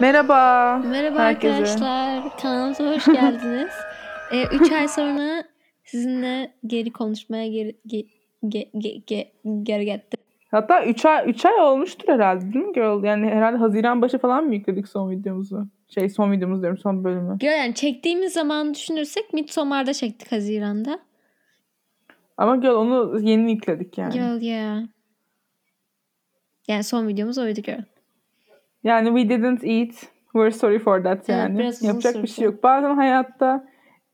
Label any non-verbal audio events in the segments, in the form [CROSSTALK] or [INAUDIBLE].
Merhaba. Merhaba herkese. arkadaşlar. Kanalımıza hoş geldiniz. [LAUGHS] 3 ay sonra sizinle geri konuşmaya geri ge, ge, ge, ge, geri geldim. Hatta 3 ay 3 ay olmuştur herhalde değil mi Girl? Yani herhalde Haziran başı falan mı yükledik son videomuzu? Şey son videomuz diyorum son bölümü. Gör yani çektiğimiz zaman düşünürsek Midsommar'da çektik Haziran'da. Ama Girl onu yeni yükledik yani. Girl yeah. Yani son videomuz oydu girl. Yani we didn't eat. We're sorry for that Evet, yani. uzun Yapacak bir şey yok. Bazen hayatta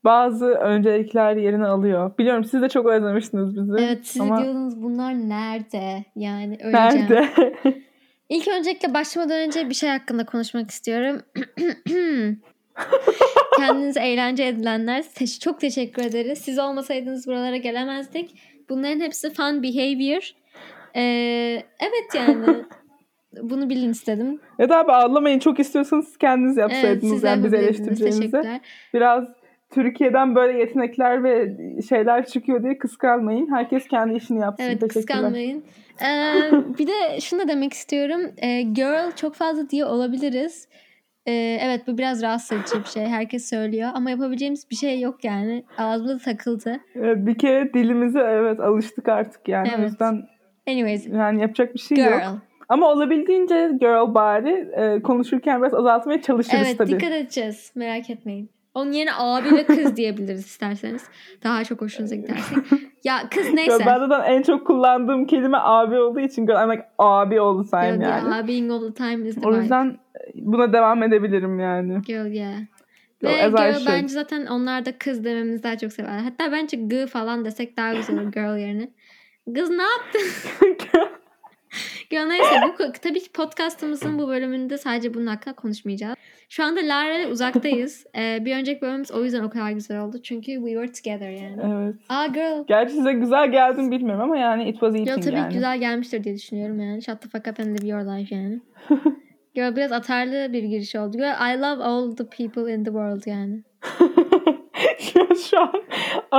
bazı öncelikler yerini alıyor. Biliyorum siz de çok özlemiştiniz bizi. Evet siz Ama diyordunuz bunlar nerede? Yani öleceğim. nerede? [LAUGHS] İlk öncelikle başlamadan önce bir şey hakkında konuşmak istiyorum. [LAUGHS] Kendinize eğlence edilenler çok teşekkür ederiz. Siz olmasaydınız buralara gelemezdik. Bunların hepsi fun behavior. Ee, evet yani [LAUGHS] bunu bilin istedim. da abi ağlamayın çok istiyorsanız kendiniz Evet, yapsaydınız de yani bizi. Teşekkürler. Biraz Türkiye'den böyle yetenekler ve şeyler çıkıyor diye kıskanmayın. Herkes kendi işini yapsın. Evet kıskanmayın. Ee, [LAUGHS] bir de şunu da demek istiyorum. Ee, girl çok fazla diye olabiliriz. Ee, evet bu biraz rahatsız edici bir şey. Herkes söylüyor. Ama yapabileceğimiz bir şey yok yani. Ağzımda da takıldı. Evet, bir kere dilimize evet alıştık artık yani. O Evet. yüzden Anyways. yani yapacak bir şey yok. Girl. Ama olabildiğince girl bari e, konuşurken biraz azaltmaya çalışırız Evet tabii. dikkat edeceğiz. Merak etmeyin. Onun yerine abi ve kız [LAUGHS] diyebiliriz isterseniz. Daha çok hoşunuza giderse. [LAUGHS] Ya kız Girl, neyse. ben zaten en çok kullandığım kelime abi olduğu için girl, I'm like abi oldu sen Girl, yani. yeah, being all the time is the O vibe. yüzden e, buna devam edebilirim yani. Girl yeah. Girl, Ve girl should. bence zaten onlar da kız dememizi daha çok severler. Hatta bence g falan desek daha güzel olur girl yerine. Kız ne yaptın? [LAUGHS] [LAUGHS] Girl neyse bu tabii ki podcastımızın bu bölümünde sadece bunun hakkında konuşmayacağız. Şu anda Lara uzaktayız. [LAUGHS] Ee, bir önceki bölümümüz o yüzden o kadar güzel oldu. Çünkü we were together yani. evet. Aa girl. Gerçi size güzel geldim bilmiyorum ama yani it was eating tabii yani. güzel gelmiştir diye düşünüyorum yani. Shut the fuck up and live your life yani. [LAUGHS] Girl biraz atarlı bir giriş oldu. Girl I love all the people in the world yani. [LAUGHS] şu, an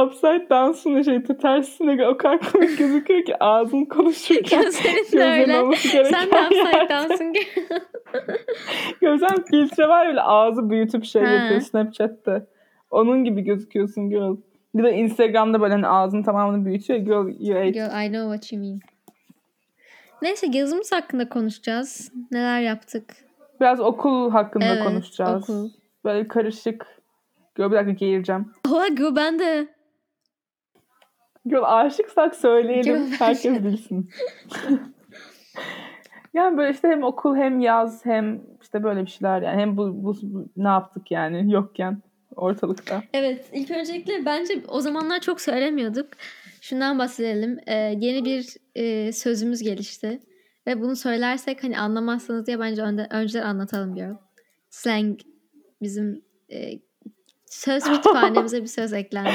upside down'sun şey tersine o kadar komik gözüküyor ki ağzın konuşurken [LAUGHS] Gözlerin de öyle. Sen de upside girl. [LAUGHS] Gözden filtre var böyle ağzı büyütüp şey Ha. yapıyor Snapchat'te. Onun gibi gözüküyorsun girl. Bir de Instagram'da böyle hani ağzının tamamını büyütüyor. Girl you ate. Girl I know what you mean. Neyse yazımız hakkında konuşacağız. Neler yaptık? Biraz okul hakkında Evet, konuşacağız. okul. Böyle karışık. Girl bir dakika geğireceğim. Oha girl ben de. Girl aşıksak söyleyelim. Girl, herkes bilsin. [LAUGHS] yani böyle işte hem okul hem yaz hem işte böyle bir şeyler yani. Hem bu, bu, bu- ne yaptık yani yokken ortalıkta. Evet ilk öncelikle bence o zamanlar çok söylemiyorduk. Şundan bahsedelim. Ee, yeni bir e, sözümüz gelişti. Ve bunu söylersek hani anlamazsınız diye bence önde, önceden anlatalım diyorum. Slang bizim e, söz [LAUGHS] kütüphanemize bir söz eklendi.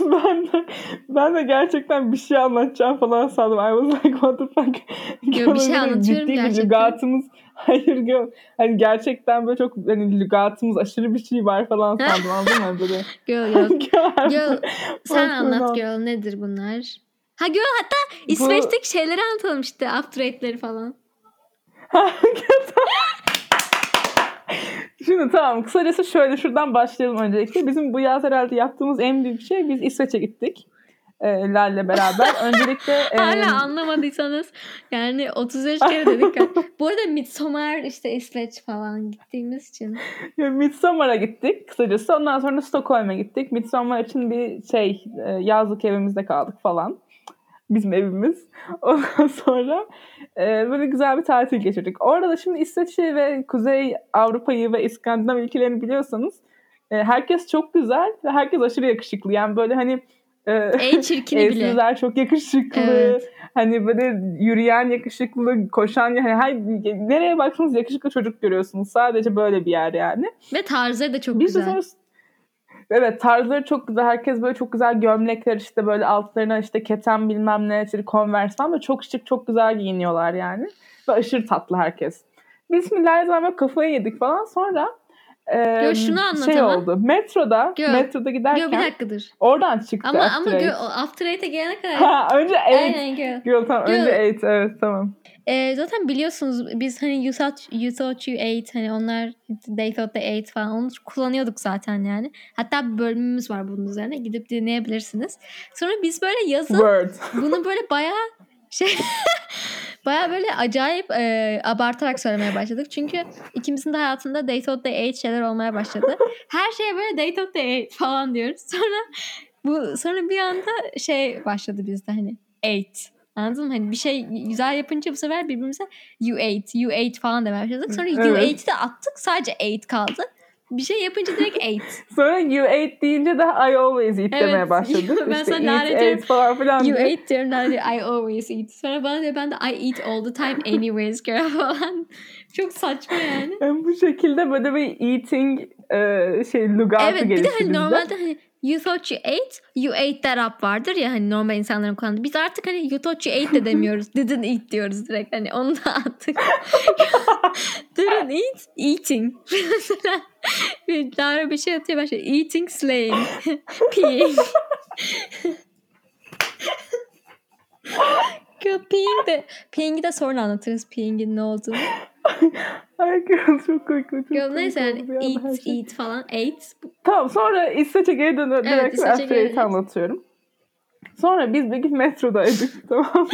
Ben de, ben de gerçekten bir şey anlatacağım falan sandım. I was like what the fuck. Yo, bir şey anlatıyorum ciddi bir gerçekten. lügatımız. [LAUGHS] Hayır girl. Hani gerçekten böyle çok hani lügatımız aşırı bir şey var falan [LAUGHS] sandım anladın mı? Böyle. Girl girl. Girl, sen anlat girl nedir bunlar? Ha girl hatta İsveç'teki şeyleri anlatalım işte after eight'leri falan. Şimdi tamam kısacası şöyle şuradan başlayalım öncelikle. Bizim bu yaz herhalde yaptığımız en büyük şey biz İsveç'e gittik. E, Lal'le beraber. [LAUGHS] Öncelikle e, Hala anlamadıysanız yani 35 kere dedik ya. [LAUGHS] Bu arada Midsommar işte İsveç falan gittiğimiz için. Midsommar'a gittik kısacası. Ondan sonra Stockholm'a gittik. Midsommar için bir şey e, yazlık evimizde kaldık falan. Bizim evimiz. [LAUGHS] Ondan sonra e, böyle güzel bir tatil geçirdik. Orada da şimdi İsveç'i ve Kuzey Avrupa'yı ve İskandinav ülkelerini biliyorsanız e, herkes çok güzel ve herkes aşırı yakışıklı. Yani böyle hani e, En çirkini bile. [LAUGHS] Evsizler çok yakışıklı. Evet. Hani böyle yürüyen yakışıklı, koşan hani her nereye baksanız yakışıklı çocuk görüyorsunuz. Sadece böyle bir yer yani. Ve tarzları da çok Biz güzel. sonra Evet tarzları çok güzel. Herkes böyle çok güzel gömlekler işte böyle altlarına işte keten bilmem ne işte Converse falan böyle çok şık çok güzel giyiniyorlar yani. Ve aşırı tatlı herkes. Biz zaman böyle kafayı yedik falan sonra e, Yo, şunu anlat şey ama. oldu. Metroda Yo, metroda giderken Yo bir dakikadır. oradan çıktı. Ama ama After gö- Eight. o After Eight'e gelene kadar. Ha, önce eight. Aynen girl. Girl tamam Girl. önce eight evet tamam. Ee, zaten biliyorsunuz biz hani you thought, you thought you ate hani onlar they thought they ate falan onu kullanıyorduk zaten yani. Hatta bir bölümümüz var bunun üzerine gidip dinleyebilirsiniz. Sonra biz böyle yazın Word. [LAUGHS] bunu böyle bayağı şey [LAUGHS] bayağı böyle acayip e, abartarak söylemeye başladık. Çünkü ikimizin de hayatında they thought they ate şeyler olmaya başladı. Her şeye böyle they thought they ate falan diyoruz. Sonra bu sonra bir anda şey başladı bizde hani ate. Anladın mı? Hani bir şey güzel yapınca bu sefer birbirimize you ate, you ate falan demeye başladık. Sonra you Evet. ate'i de attık. Sadece ate kaldı. Bir şey yapınca direkt ate. [LAUGHS] Sonra you ate deyince de I always eat Evet. demeye başladık. [LAUGHS] Ben işte sana eat, ate falan filan. You diye. ate diyorum ben de I always eat. Sonra bana diyor ben de I eat all the time anyways girl [LAUGHS] falan. Çok saçma yani. Yani bu şekilde böyle bir eating e, şey lugatı evet bir de gelişti hani normalde hani you thought you ate, you ate that up vardır ya hani normal insanların kullandığı. Biz artık hani you thought you ate de demiyoruz. [LAUGHS] Didn't eat diyoruz direkt. Hani onu da attık. [LAUGHS] Didn't eat, eating. [LAUGHS] Bir bir şey atıyor başlıyor. Eating, slaying, peeing. Peeing de, peeing'i de sonra anlatırız peeing'in ne olduğunu. [LAUGHS] Girl çok komik. Çok komik neyse yani eat, şey. eat falan. Ate. Tamam sonra İsveç'e dönüp Evet, direkt İsveç'e After dönüyoruz. anlatıyorum. Sonra biz bir gün metrodaydık [LAUGHS] tamam mı?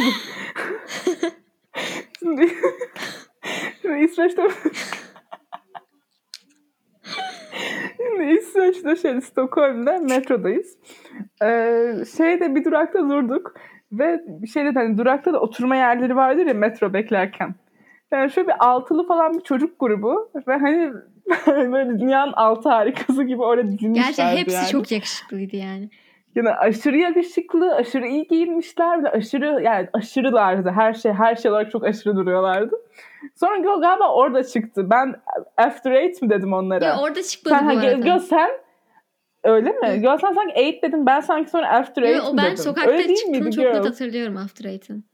Şimdi, [LAUGHS] şimdi İsveç'te Şimdi İsveç'te şey Stockholm'da metrodayız. Ee, şeyde bir durakta durduk ve şeyde hani durakta da oturma yerleri vardır ya metro beklerken. Yani şöyle bir altılı falan bir çocuk grubu ve hani [LAUGHS] böyle dünyanın altı harikası gibi orada dizilmişlerdi Gerçi hepsi yani. çok yakışıklıydı yani. Yani aşırı yakışıklı, aşırı iyi giyinmişler ve aşırı yani aşırılardı. Her şey her şey olarak çok aşırı duruyorlardı. Sonra Gö galiba orada çıktı. Ben after eight mi dedim onlara? Ya orada çıkmadı sen, bu arada. Gö sen öyle mi? Gö sen sanki eight dedim. Ben sanki sonra after eight Yo, o mi ben dedim. sokakta öyle değil çıktığını miydi çok net hatırlıyorum After Eight'in.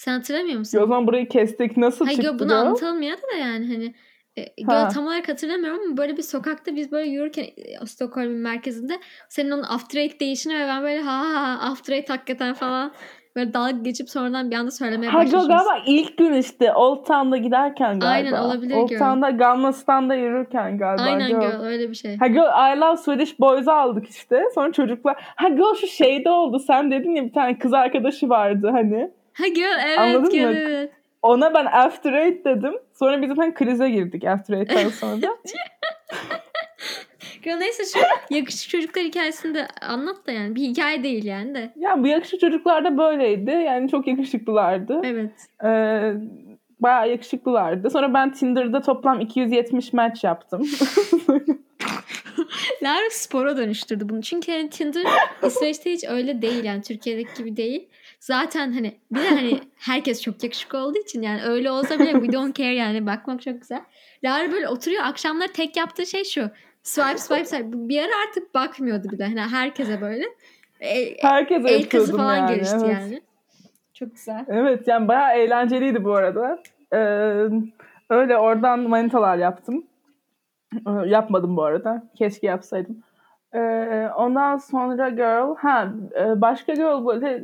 Sen hatırlamıyor musun? Yo, o zaman burayı kestik. Nasıl Hayır çıktı yo, bunu ya da yani hani e, Ha. tam olarak hatırlamıyorum ama böyle bir sokakta biz böyle yürürken e, Stockholm'un merkezinde senin onun After Eight değişini ve ben böyle ha ha ha After Eight hakikaten falan böyle dalga geçip sonradan bir anda söylemeye Ha başlamışız. galiba ilk gün işte Old Town'da giderken galiba. Aynen, olabilir Old girl. Town'da Gamla Stand'da yürürken galiba. Aynen girl. girl öyle bir şey. Ha girl I Love Swedish Boys'u aldık işte. Sonra çocuklar. Ha girl şu şeyde oldu. Sen dedin ya bir tane kız arkadaşı vardı hani. Ha girl evet Anladın girl mı? evet. Ona ben After Eight dedim. Sonra biz zaten krize girdik After Eight'ten [LAUGHS] sonra. Girl neyse şu yakışıklı çocuklar hikayesini de anlat da yani bir hikaye değil yani de. yani bu yakışıklı çocuklar da böyleydi. Yani çok yakışıklılardı. Evet. Ee, bayağı yakışıklılardı. Sonra ben Tinder'da toplam 270 match yaptım. [LAUGHS] Lara spora dönüştürdü bunu. Çünkü hani Tinder İsveç'te hiç öyle değil yani Türkiye'deki gibi değil. Zaten hani bir de hani herkes çok yakışıklı olduğu için yani öyle olsa bile we don't care yani bakmak çok güzel. Lara böyle oturuyor akşamları tek yaptığı şey şu. Swipe swipe swipe. Bir ara artık bakmıyordu bile. Hani herkese böyle. E, Herkese el kızı falan yani. gelişti evet. yani. Çok güzel. Evet yani bayağı eğlenceliydi bu arada. Ee, öyle oradan manitalar yaptım. Ee, yapmadım bu arada. Keşke yapsaydım. Ee, ondan sonra girl. Ha e, başka girl böyle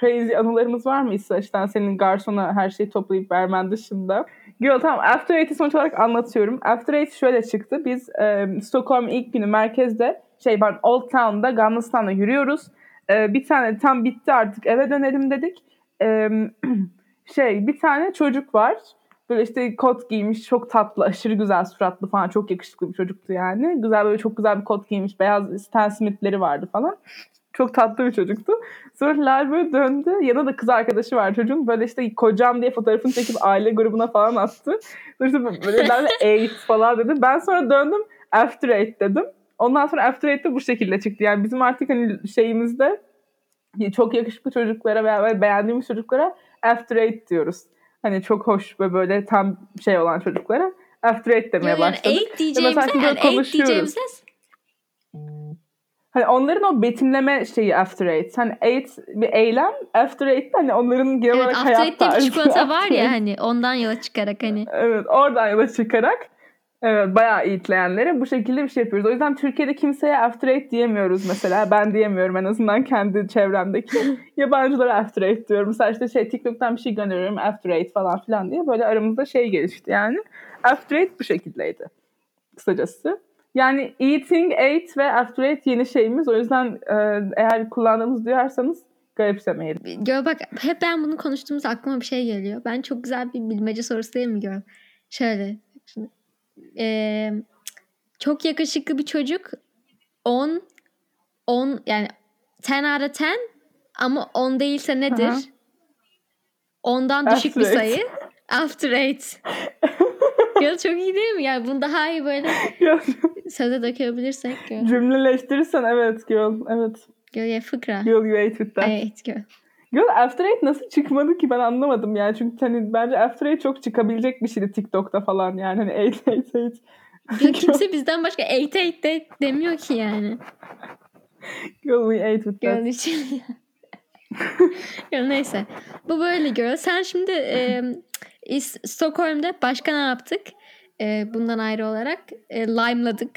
crazy anılarımız var mı İsveç'ten senin garsona her şeyi toplayıp vermen dışında? Girl tamam After Eight'i sonuç olarak anlatıyorum. After Eight şöyle çıktı. Biz e, Stockholm ilk günü merkezde şey pardon Old Town'da Gamla Stand'da yürüyoruz. Ee, bir tane tam bitti artık eve dönelim dedik. Ee, [CLEARS THROAT] şey bir tane çocuk var. Böyle işte kot giymiş çok tatlı aşırı güzel suratlı falan çok yakışıklı bir çocuktu yani. Güzel böyle çok güzel bir kot giymiş beyaz Stan Smith'leri vardı falan. Çok tatlı bir çocuktu. Sonra Lal böyle döndü. Yanında da kız arkadaşı var çocuğun. Böyle işte kocam diye fotoğrafını çekip aile grubuna falan attı. Sonra işte böyle [LAUGHS] Lal eight falan dedi. Ben sonra döndüm after eight dedim. Ondan sonra After Eight de bu şekilde çıktı. Yani bizim artık hani şeyimizde çok yakışıklı çocuklara veya beğendiğimiz çocuklara After Eight diyoruz. Hani çok hoş ve böyle tam şey olan çocuklara After Eight demeye Yani başladık. eight diyeceğimize yani eight diyeceğimize Hani onların o betimleme şeyi After Eight. Hani Eight bir eylem. After Eight hani onların genel evet olarak After hayat Eight'te bir tarzı. çikolata var [LAUGHS] After ya Eight. hani ondan yola çıkarak hani. Evet oradan yola çıkarak Evet bayağı eğitleyenlere bu şekilde bir şey yapıyoruz. O yüzden Türkiye'de kimseye after eight diyemiyoruz mesela. Ben diyemiyorum en azından kendi çevremdeki. [LAUGHS] Yabancılara after eight diyorum. Mesela işte şey TikTok'tan bir şey gönderiyorum after eight falan filan diye. Böyle aramızda şey gelişti yani. After eight bu şekildeydi. Kısacası. Yani eating eight ve after eight yeni şeyimiz. O yüzden e, eğer kullandığımız duyarsanız garipsemeyin. Gör bak hep ben bunu konuştuğumuz aklıma bir şey geliyor. Ben çok güzel bir bilmece sorusu değil mi Gör? Şöyle. Şimdi, e, çok yakışıklı bir çocuk 10 10 yani 10 out of 10 ama 10 değilse nedir? Aha. Ondan düşük bir After eight. sayı. After 8. [LAUGHS] ya çok iyi değil mi? Yani bunu daha iyi böyle söze dökebilirsek. Gör. Cümleleştirirsen evet girl. Evet. Gör ya fıkra. Girl you ate with that. Evet gör. Girl After Eight nasıl çıkmadı ki ben anlamadım yani. Çünkü hani bence After Eight çok çıkabilecek bir şeydi TikTok'ta falan yani. Hani Eight Eight Eight. Ya kimse bizden başka 8 8 de demiyor ki yani. Girl we ate with that. Girl için. [LAUGHS] ya neyse. Bu böyle girl. Sen şimdi e, Stockholm'da başka ne yaptık? E, bundan ayrı olarak e, lime'ladık.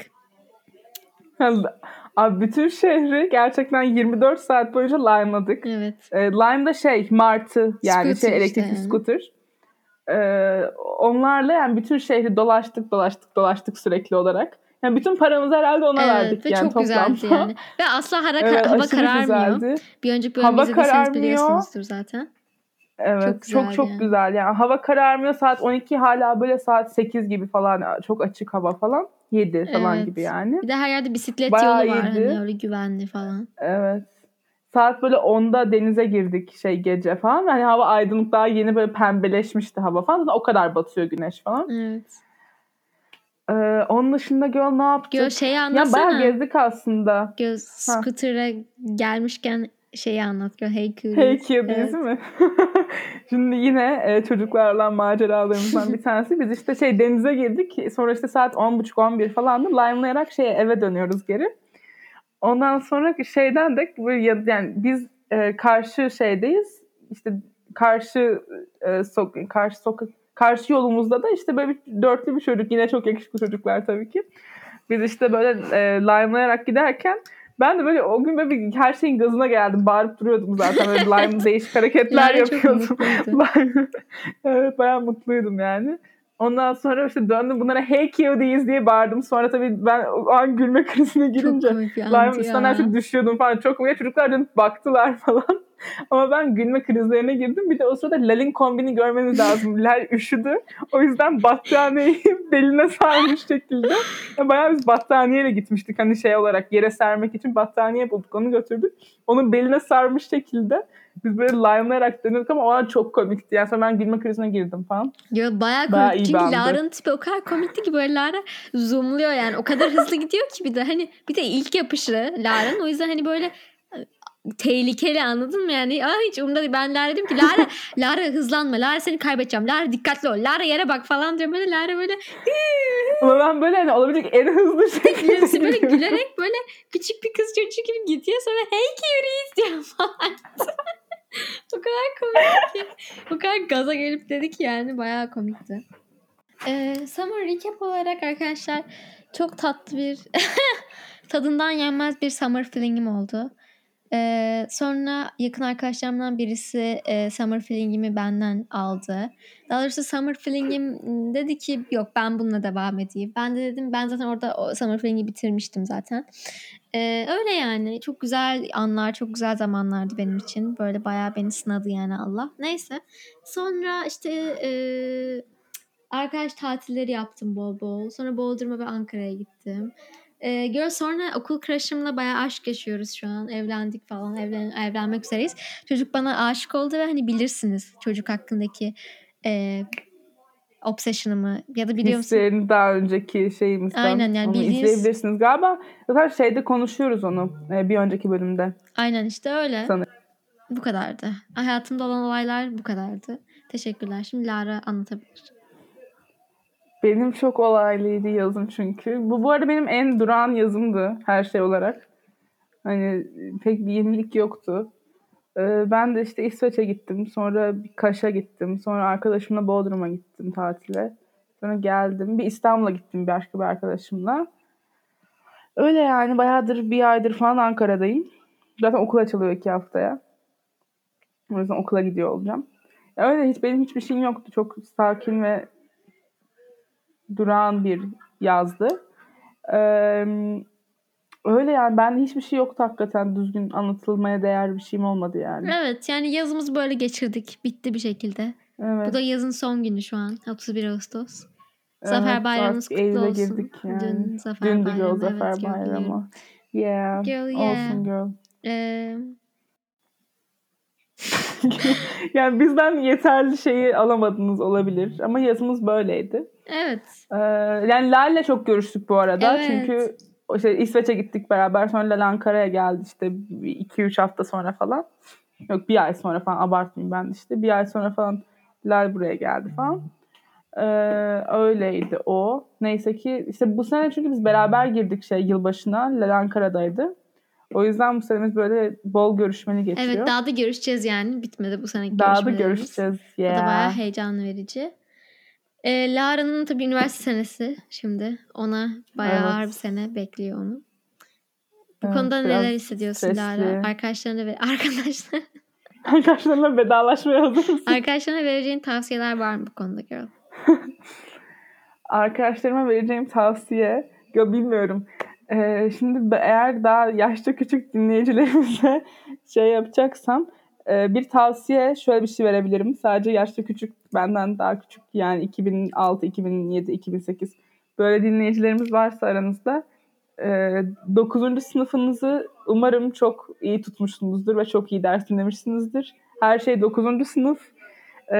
Abi bütün şehri gerçekten 24 saat boyunca lime'ladık. Evet. E, Lime da şey martı yani Scooter şey elektrikli işte yani. scooter. E, onlarla yani bütün şehri dolaştık dolaştık dolaştık sürekli olarak. Yani bütün paramızı herhalde ona Evet verdik ve yani çok toplamda. güzeldi yani. Ve asla hara, Evet, hava kararmıyor. güzeldi. Bir önceki Hava bölümü izlediyseniz kararmıyor. biliyorsunuzdur zaten. Evet Çok çok güzel çok, yani. güzel yani hava kararmıyor saat 12 hala böyle saat 8 gibi falan çok açık hava falan 7 falan Evet. gibi yani. Bir de her yerde bisiklet Bayağı yolu var iyiydi. hani öyle güvenli falan. Evet. Saat böyle 10'da denize girdik şey gece falan. Hani hava aydınlık daha yeni böyle pembeleşmişti hava falan. Zaten o kadar batıyor güneş falan. Evet. Ee, onun dışında göl ne yaptık? Gö şeyi ya anlatsana. bayağı gezdik aslında. Göz scooter'a gelmişken şeyi anlat. Gö hey Cuties. Hey Q Evet. mi? [LAUGHS] Şimdi yine e, çocuklarla maceralarımızdan [LAUGHS] bir tanesi. Biz işte şey denize girdik. Sonra işte saat 10.30-11 falandı. Lime'layarak şeye eve dönüyoruz geri. Ondan sonra şeyden de yani biz e, karşı şeydeyiz. İşte karşı e, sok karşı sokak karşı yolumuzda da işte böyle bir dörtlü bir çocuk yine çok yakışıklı çocuklar tabii ki. Biz işte böyle e, lime'layarak giderken ben de böyle o gün böyle bir her şeyin gazına geldim. Bağırıp duruyordum zaten. Böyle [LAUGHS] lime değişik hareketler çok yapıyordum. [LAUGHS] evet bayağı mutluydum yani. Ondan sonra işte döndüm bunlara hey cuties diye bağırdım. Sonra tabii ben o an gülme krizine girince Lime üstten artık düşüyordum falan. Çok komik. Çocuklar dönüp baktılar [LAUGHS] falan. [LAUGHS] Ama ben gülme krizlerine girdim. Bir de o sırada Lal'in kombini görmeniz lazım. [LAUGHS] Lal üşüdü. O yüzden battaniyeyi [LAUGHS] beline sarmış şekilde. Ya Bayağı biz battaniyeyle gitmiştik. Hani şey olarak yere sermek için battaniye bulduk. Onu götürdük. Onun beline sarmış şekilde. Biz böyle lime'layarak dönüyorduk ama o an çok komikti. Yani sonra ben gülme krizine girdim falan. Yo, bayağı Bayağı komik. iyi Çünkü. Lara'nın tipi o kadar komikti ki böyle Lara zoomluyor yani. O kadar hızlı gidiyor ki bir de hani bir de ilk yapışı Lara'nın. O yüzden hani böyle tehlikeli anladın mı yani? Aa, hiç umurumda değil. Ben Lara dedim ki Lara, [LAUGHS] Lara hızlanma. Lara seni kaybedeceğim. Lara dikkatli ol. Lara yere bak falan diyorum. Böyle Lara böyle Ama ben böyle hani olabilecek en hızlı şekilde böyle gülerek böyle küçük bir kız çocuğu gibi gidiyor sonra hey cuties diyor [LAUGHS] falan. o kadar komik ki. O kadar gaza gelip dedik yani bayağı komikti. Ee, summer recap olarak arkadaşlar çok tatlı bir [LAUGHS] tadından yenmez bir summer feeling'im oldu. Ee, sonra yakın arkadaşlarımdan birisi e, summer feeling'imi benden aldı. Daha doğrusu summer feeling'im dedi ki yok ben bununla devam edeyim. Ben de dedim ben zaten orada o summer feeling'i bitirmiştim zaten. Ee, öyle yani çok güzel anlar çok güzel zamanlardı benim için. Böyle bayağı beni sınadı yani Allah. Neyse sonra işte e, arkadaş tatilleri yaptım bol bol. Sonra Bodrum'a ve Ankara'ya gittim. Ee, gör sonra okul crush'ımla bayağı aşk yaşıyoruz şu an. Evlendik falan. Evlen, evlenmek üzereyiz. Çocuk bana aşık oldu ve hani bilirsiniz çocuk hakkındaki e, obsession'ımı ya da biliyor musunuz? Hislerini daha önceki şeyimizden. Aynen, yani onu bildiğiniz- izleyebilirsiniz. Galiba zaten şeyde konuşuyoruz onu e, bir önceki bölümde. Aynen işte öyle. Sanırım. Bu kadardı. Hayatımda olan olaylar bu kadardı. Teşekkürler. Şimdi Lara anlatabilir. Benim çok olaylıydı yazım çünkü. Bu bu arada benim en durağan yazımdı her şey olarak. Hani pek bir yenilik yoktu. Ee, ben de işte İsveç'e gittim. Sonra bir Kaş'a gittim. Sonra arkadaşımla Bodrum'a gittim tatile. Sonra geldim. Bir İstanbul'a gittim bir başka bir arkadaşımla. Öyle yani bayağıdır bir aydır falan Ankara'dayım. Zaten okul açılıyor iki haftaya. O yüzden okula gidiyor olacağım. Ya öyle hiç benim hiçbir şeyim yoktu. Çok sakin ve durağan bir yazdı. Ee, öyle yani ben hiçbir şey yoktu hakikaten düzgün anlatılmaya değer bir şeyim olmadı yani. Evet yani yazımızı böyle geçirdik. Bitti bir şekilde. Evet. Bu da yazın son günü şu an. 31 Ağustos. Evet, Zafer bayramınız artık kutlu olsun. girdik yani. Dün Zafer Dün de bayramı. girl Zafer evet, bayramı. Yeah. Girl, yeah. Olsun girl. Ee, [LAUGHS] yani bizden yeterli şeyi alamadınız olabilir. Ama yazımız böyleydi. evet. Ee, yani Lal'le çok görüştük bu arada. Evet. Çünkü şey İsveç'e gittik beraber. Sonra Lal Ankara'ya geldi işte 2-3 hafta sonra falan. Yok bir ay sonra falan abartmayayım ben işte. Bir ay sonra falan Lal buraya geldi falan. Ee, öyleydi o. Neyse ki işte bu sene çünkü biz beraber girdik şey yılbaşına. Lal Ankara'daydı. O yüzden bu senemiz böyle bol görüşmeli geçiyor. Evet daha da görüşeceğiz yani. Bitmedi bu seneki Daha da görüşeceğiz. Bu da bayağı Yeah. heyecan verici. Ee, Lara'nın tabii üniversite senesi şimdi. Ona bayağı Evet. ağır bir sene bekliyor onu. Bu Evet, konuda neler hissediyorsun stresli. Lara? Arkadaşlarına ve [LAUGHS] arkadaşlar Arkadaşlarla vedalaşmaya hazır mısın? arkadaşlarına vereceğin tavsiyeler var mı bu konuda girl? [LAUGHS] Arkadaşlarıma vereceğim tavsiye, yo bilmiyorum. Ee, şimdi eğer daha yaşça küçük dinleyicilerimize [LAUGHS] şey yapacaksam e, bir tavsiye şöyle bir şey verebilirim. Sadece yaşça küçük, benden daha küçük yani 2006, 2007, 2008 böyle dinleyicilerimiz varsa aranızda e, 9. sınıfınızı umarım çok iyi tutmuşsunuzdur ve çok iyi ders dinlemişsinizdir. Her şey 9. sınıf. E,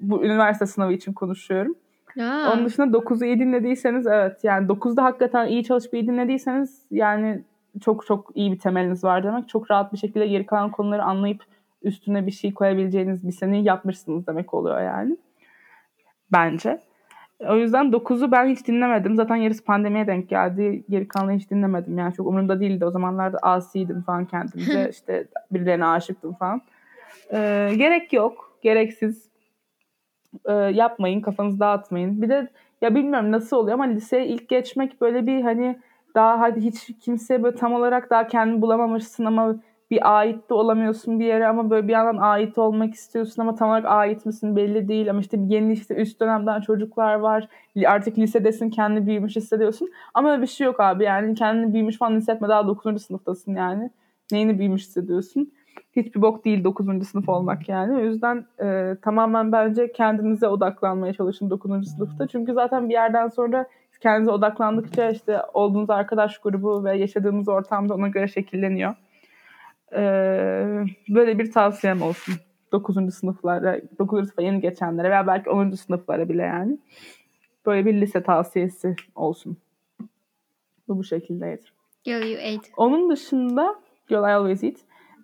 bu üniversite sınavı için konuşuyorum. Aa, Onun dışında 9'u iyi dinlediyseniz evet yani 9'da hakikaten iyi çalışıp iyi dinlediyseniz yani çok çok iyi bir temeliniz var demek. Çok rahat bir şekilde geri kalan konuları anlayıp üstüne bir şey koyabileceğiniz bir seneyi yapmışsınız demek oluyor yani. Bence. O yüzden 9'u ben hiç dinlemedim. Zaten yarısı pandemiye denk geldi. Geri kalanı hiç dinlemedim. Yani çok umurumda değildi. O zamanlarda asiydim falan kendimce. [LAUGHS] işte birilerine aşıktım falan. Ee, gerek yok. Gereksiz e, yapmayın, kafanızı dağıtmayın. Bir de ya bilmiyorum nasıl oluyor ama liseye ilk geçmek böyle bir hani daha hadi hiç kimseye böyle tam olarak daha kendini bulamamışsın ama bir ait de olamıyorsun bir yere ama böyle bir yandan ait olmak istiyorsun ama tam olarak ait misin belli değil ama işte bir yeni işte üst dönemden çocuklar var artık lisedesin kendini büyümüş hissediyorsun ama öyle bir şey yok abi yani kendini büyümüş falan hissetme daha 9. sınıftasın yani neyini büyümüş hissediyorsun hiçbir bok değil 9. sınıf olmak yani. O yüzden e, tamamen bence kendinize odaklanmaya çalışın 9. sınıfta. Çünkü zaten bir yerden sonra kendinize odaklandıkça işte olduğunuz arkadaş grubu ve yaşadığınız ortamda ona göre şekilleniyor. E, böyle bir tavsiyem olsun. 9. sınıflara, 9. sınıfa yeni geçenlere veya belki 10. sınıflara bile yani. Böyle bir lise tavsiyesi olsun. Bu bu şekildeydi. girl you ate. Onun dışında Girl I Always Eat.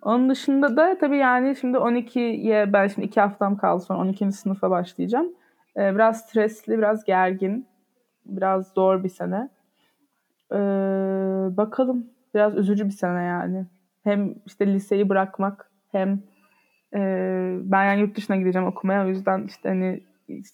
Onun dışında da tabii yani şimdi 12'ye ben şimdi 2 haftam kaldı sonra 12. sınıfa başlayacağım. Ee, biraz stresli, biraz gergin. Biraz zor bir sene. Ee, bakalım. Biraz üzücü bir sene yani. Hem işte liseyi bırakmak hem e, ben yani yurt dışına gideceğim okumaya. O yüzden işte hani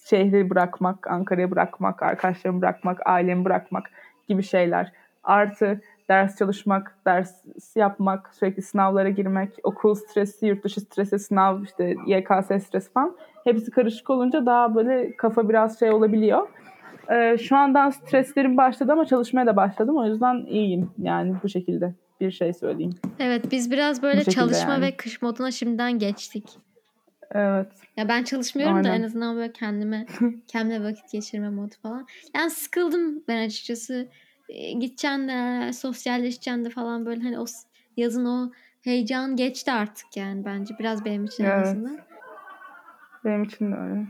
şehri bırakmak, Ankara'ya bırakmak, arkadaşlarımı bırakmak, ailemi bırakmak gibi şeyler. Artı ders çalışmak, ders yapmak, sürekli sınavlara girmek, okul stresi, yurt dışı stresi, sınav, işte YKS stresi falan. Hepsi karışık olunca daha böyle kafa biraz şey olabiliyor. Ee, şu andan streslerim başladı ama çalışmaya da başladım. O yüzden iyiyim yani bu şekilde bir şey söyleyeyim. Evet biz biraz böyle çalışma yani. ve kış moduna şimdiden geçtik. Evet. Ya ben çalışmıyorum da Aynen. en azından böyle kendime [LAUGHS] kendime vakit geçirme modu falan. Yani sıkıldım ben açıkçası. E, gideceksin de sosyalleşeceksin de falan böyle hani o yazın o heyecan geçti artık yani bence biraz benim için Evet. azından. Benim için de öyle.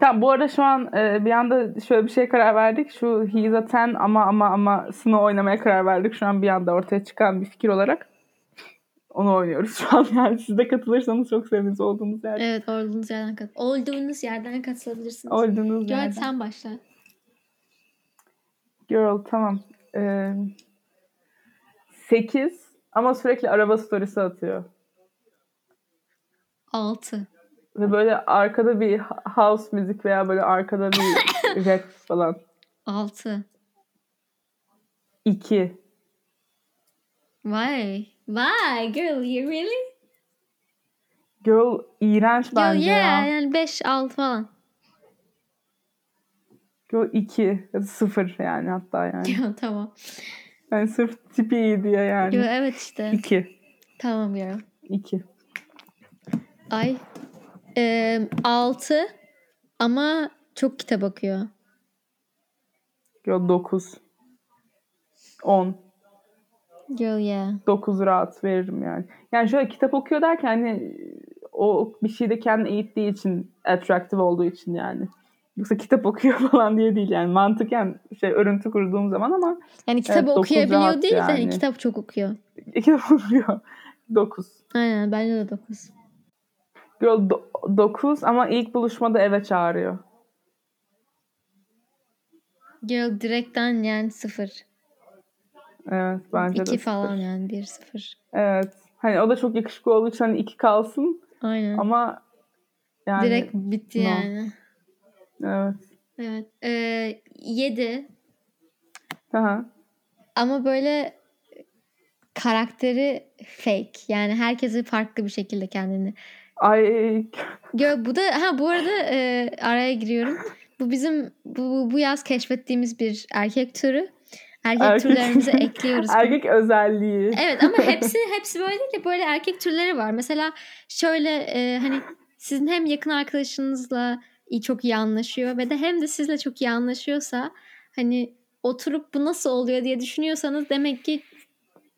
Tamam bu arada şu an e, bir anda şöyle bir şeye karar verdik. Şu He's a Ten ama ama ama sını oynamaya karar verdik. Şu an bir anda ortaya çıkan bir fikir olarak. Onu oynuyoruz şu an [LAUGHS] yani. Siz de katılırsanız çok seviniriz olduğunuz yerde. Evet olduğunuz yerden kat olduğunuz yerden katılabilirsiniz. Olduğunuz Gel yerden. sen başla. Girl tamam. Ee, 8 ama sürekli araba storiesi atıyor. 6. Ve böyle arkada bir house müzik veya böyle arkada bir [LAUGHS] rap falan. 6. 2. Why? Why girl you really? Girl iğrenç Yo bence yeah ya. yani 5 6 falan. Girl 2. 0 yani hatta yani. Yo tamam. Yani sırf tipi iyi diye yani. Yo evet işte. 2. Tamam girl. 2. Ay. 6 ama çok kitap okuyor. Girl 9. 10. Girl yeah. 9 rahat veririm yani. Yani şöyle kitap okuyor derken hani o bir şeyde kendini eğittiği için attractive olduğu için yani. Yoksa kitap okuyor [LAUGHS] falan diye değil yani mantıken şey örüntü kurduğum zaman ama Yani kitabı dokuz okuyabiliyor değil de hani yani. kitap çok okuyor. kitap [LAUGHS] okuyor. 9. Aynen bence de 9. Girl 9 ama ilk buluşmada eve çağırıyor. Girl direkten yani 0. Evet bence de. 2 sıfır. falan yani 1 0. Evet. Hani o da çok yakışıklı olduğu için hani 2 kalsın Aynen. ama yani Direkt bitti no. yani. Evet. Evet. Ee, 7 Aha. ama böyle karakteri fake. Yani herkesi farklı bir şekilde kendini. Ay Gö bu da ha bu arada e, araya giriyorum. Bu bizim bu, bu yaz keşfettiğimiz bir erkek türü. Erkek, Erkek- türlerimize ekliyoruz. bunu. erkek özelliği. Evet ama hepsi hepsi böyle değil de böyle erkek türleri var. Mesela şöyle e, hani sizin hem yakın arkadaşınızla iyi, çok iyi anlaşıyor ve de hem de sizle çok iyi anlaşıyorsa hani oturup bu nasıl oluyor diye düşünüyorsanız demek ki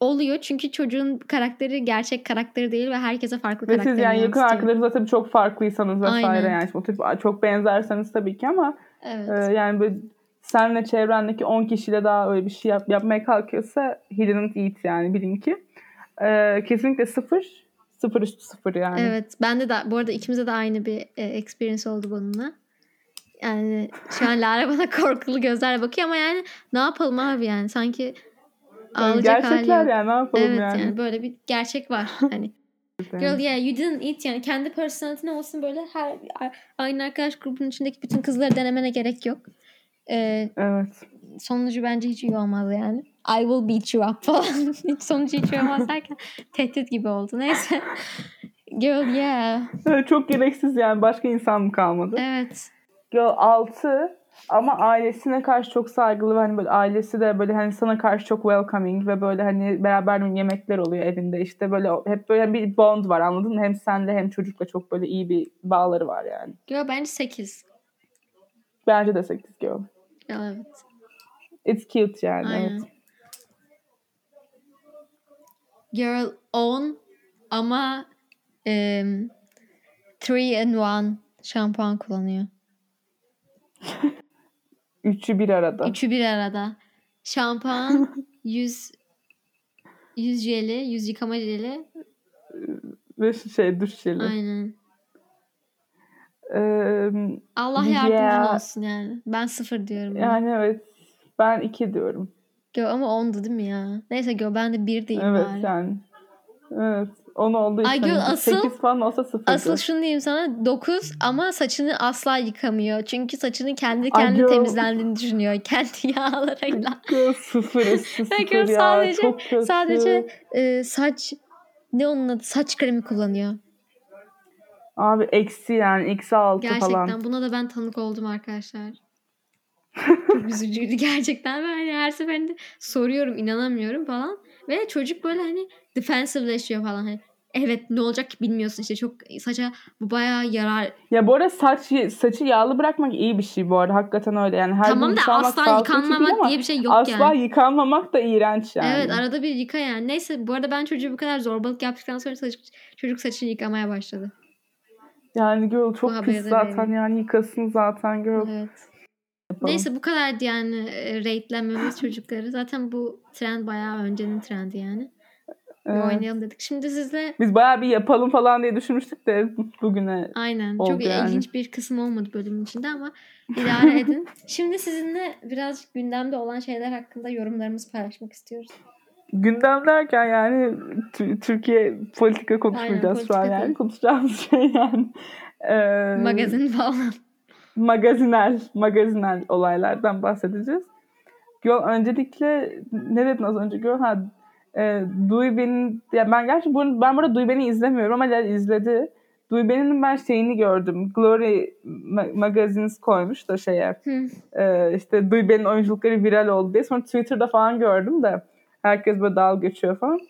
oluyor. Çünkü çocuğun karakteri gerçek karakteri değil ve herkese farklı Ve siz yani yakın arkadaşınızla tabii çok farklıysanız vesaire Aynen. yani şimdi tip çok benzerseniz tabii ki ama Evet. e, yani böyle senle çevrendeki 10 kişiyle daha öyle bir şey yap, yapmaya kalkıyorsa he didn't eat yani bilin ki. E, kesinlikle sıfır. Sıfır üstü sıfır yani. Evet. Bende de bu arada ikimize de aynı bir e, experience oldu bununla. Yani şu an Lara bana [LAUGHS] korkulu gözlerle bakıyor ama yani ne yapalım abi yani sanki Yani ağlayacak hali gerçekler yani ne yapalım Evet yani. yani. böyle bir gerçek var [LAUGHS] hani. Girl yeah you didn't eat yani kendi personality olsun böyle her aynı arkadaş grubunun içindeki bütün kızları denemene gerek yok. Ee, Evet. sonucu bence hiç iyi olmaz yani. I will beat you up [LAUGHS] falan. hiç sonucu hiç olmaz derken tehdit gibi oldu. Neyse. [LAUGHS] Girl yeah. Evet, Çok gereksiz yani başka insan mı kalmadı? Evet. Girl 6 ama ailesine karşı çok saygılı ve hani böyle ailesi de böyle hani sana karşı çok welcoming ve böyle hani beraber yemekler oluyor evinde işte böyle hep böyle bir bond var anladın mı? Hem senle hem çocukla çok böyle iyi bir bağları var yani. Girl bence 8. Bence de 8 girl. Evet. It's cute yani Aynen. evet. Girl 10 ama 3 in 1 şampuan kullanıyor. [LAUGHS] Üçü bir arada. Üçü bir arada. Şampuan, [LAUGHS] yüz yüz jeli, yüz yıkama jeli. Ve şey duş jeli. Aynen. Ee, Allah yardımcın Yeah. olsun yani. Ben sıfır diyorum. yani evet ben 2 diyorum. Gö ama ondu değil mi ya? Neyse gö ben de bir diyeyim Evet bari. yani. Evet. Onu olduğu Ay, için gör, asıl- 8 falan olsa 0. Asıl şunu diyeyim sana 9 ama saçını asla yıkamıyor. Çünkü saçını kendi Ay, kendi gör. temizlendiğini düşünüyor. [LAUGHS] Kendi yağlarıyla. sıfır üstü sıfır Peki, ya. sadece- çok kötü. Sadece e, saç ne onun adı? Saç kremi kullanıyor. Abi eksi yani eksi altı Gerçekten falan. buna da ben tanık oldum arkadaşlar. Çok üzücüydü gerçekten. Ben hani her seferinde soruyorum inanamıyorum falan. Ve çocuk böyle hani defensive'leşiyor falan. Hani evet ne olacak ki bilmiyorsun işte çok saça bu bayağı yarar. Ya bu arada saç saçı yağlı bırakmak iyi bir şey bu arada. Hakikaten öyle yani. Her tamam gün da asla yıkanmamak ama diye bir şey yok Asla yani. yıkanmamak da iğrenç yani. Evet arada bir yıka yani. Neyse bu arada ben çocuğu bu kadar zorbalık yaptıktan sonra çocuk, çocuk saçını yıkamaya başladı. Yani girl çok pis zaten yani yıkasın zaten girl. Evet. Yapalım. Neyse bu kadardı yani e, rate'lenmemiz [LAUGHS] çocukları. Zaten bu trend bayağı öncenin trendi yani. Bir Evet. oynayalım dedik. Şimdi sizle Biz bayağı bir yapalım falan diye düşünmüştük de bugüne. aynen Oldu çok yani. ilginç bir kısım olmadı bölümün içinde ama idare [LAUGHS] edin. Şimdi sizinle birazcık gündemde olan şeyler hakkında yorumlarımızı paylaşmak istiyoruz. Gündem derken yani Tü- Türkiye politika konuşmayacağız Aynen, şu an politika yani. Konuşacağımız [LAUGHS] şey yani. Ee, Magazin falan. Magazinel, magazinel olaylardan bahsedeceğiz. Gör, öncelikle ne dedin az önce Gör? Ha, e, Duy Ben'in, ya ben gerçi bunu, ben burada Duy Ben'i izlemiyorum ama izledi. Duy Ben'in ben şeyini gördüm. Glory Ma- Magazines koymuş da şeye. E, işte Duy Ben'in oyunculukları viral oldu diye. Sonra Twitter'da falan gördüm de herkes böyle dalga geçiyor falan.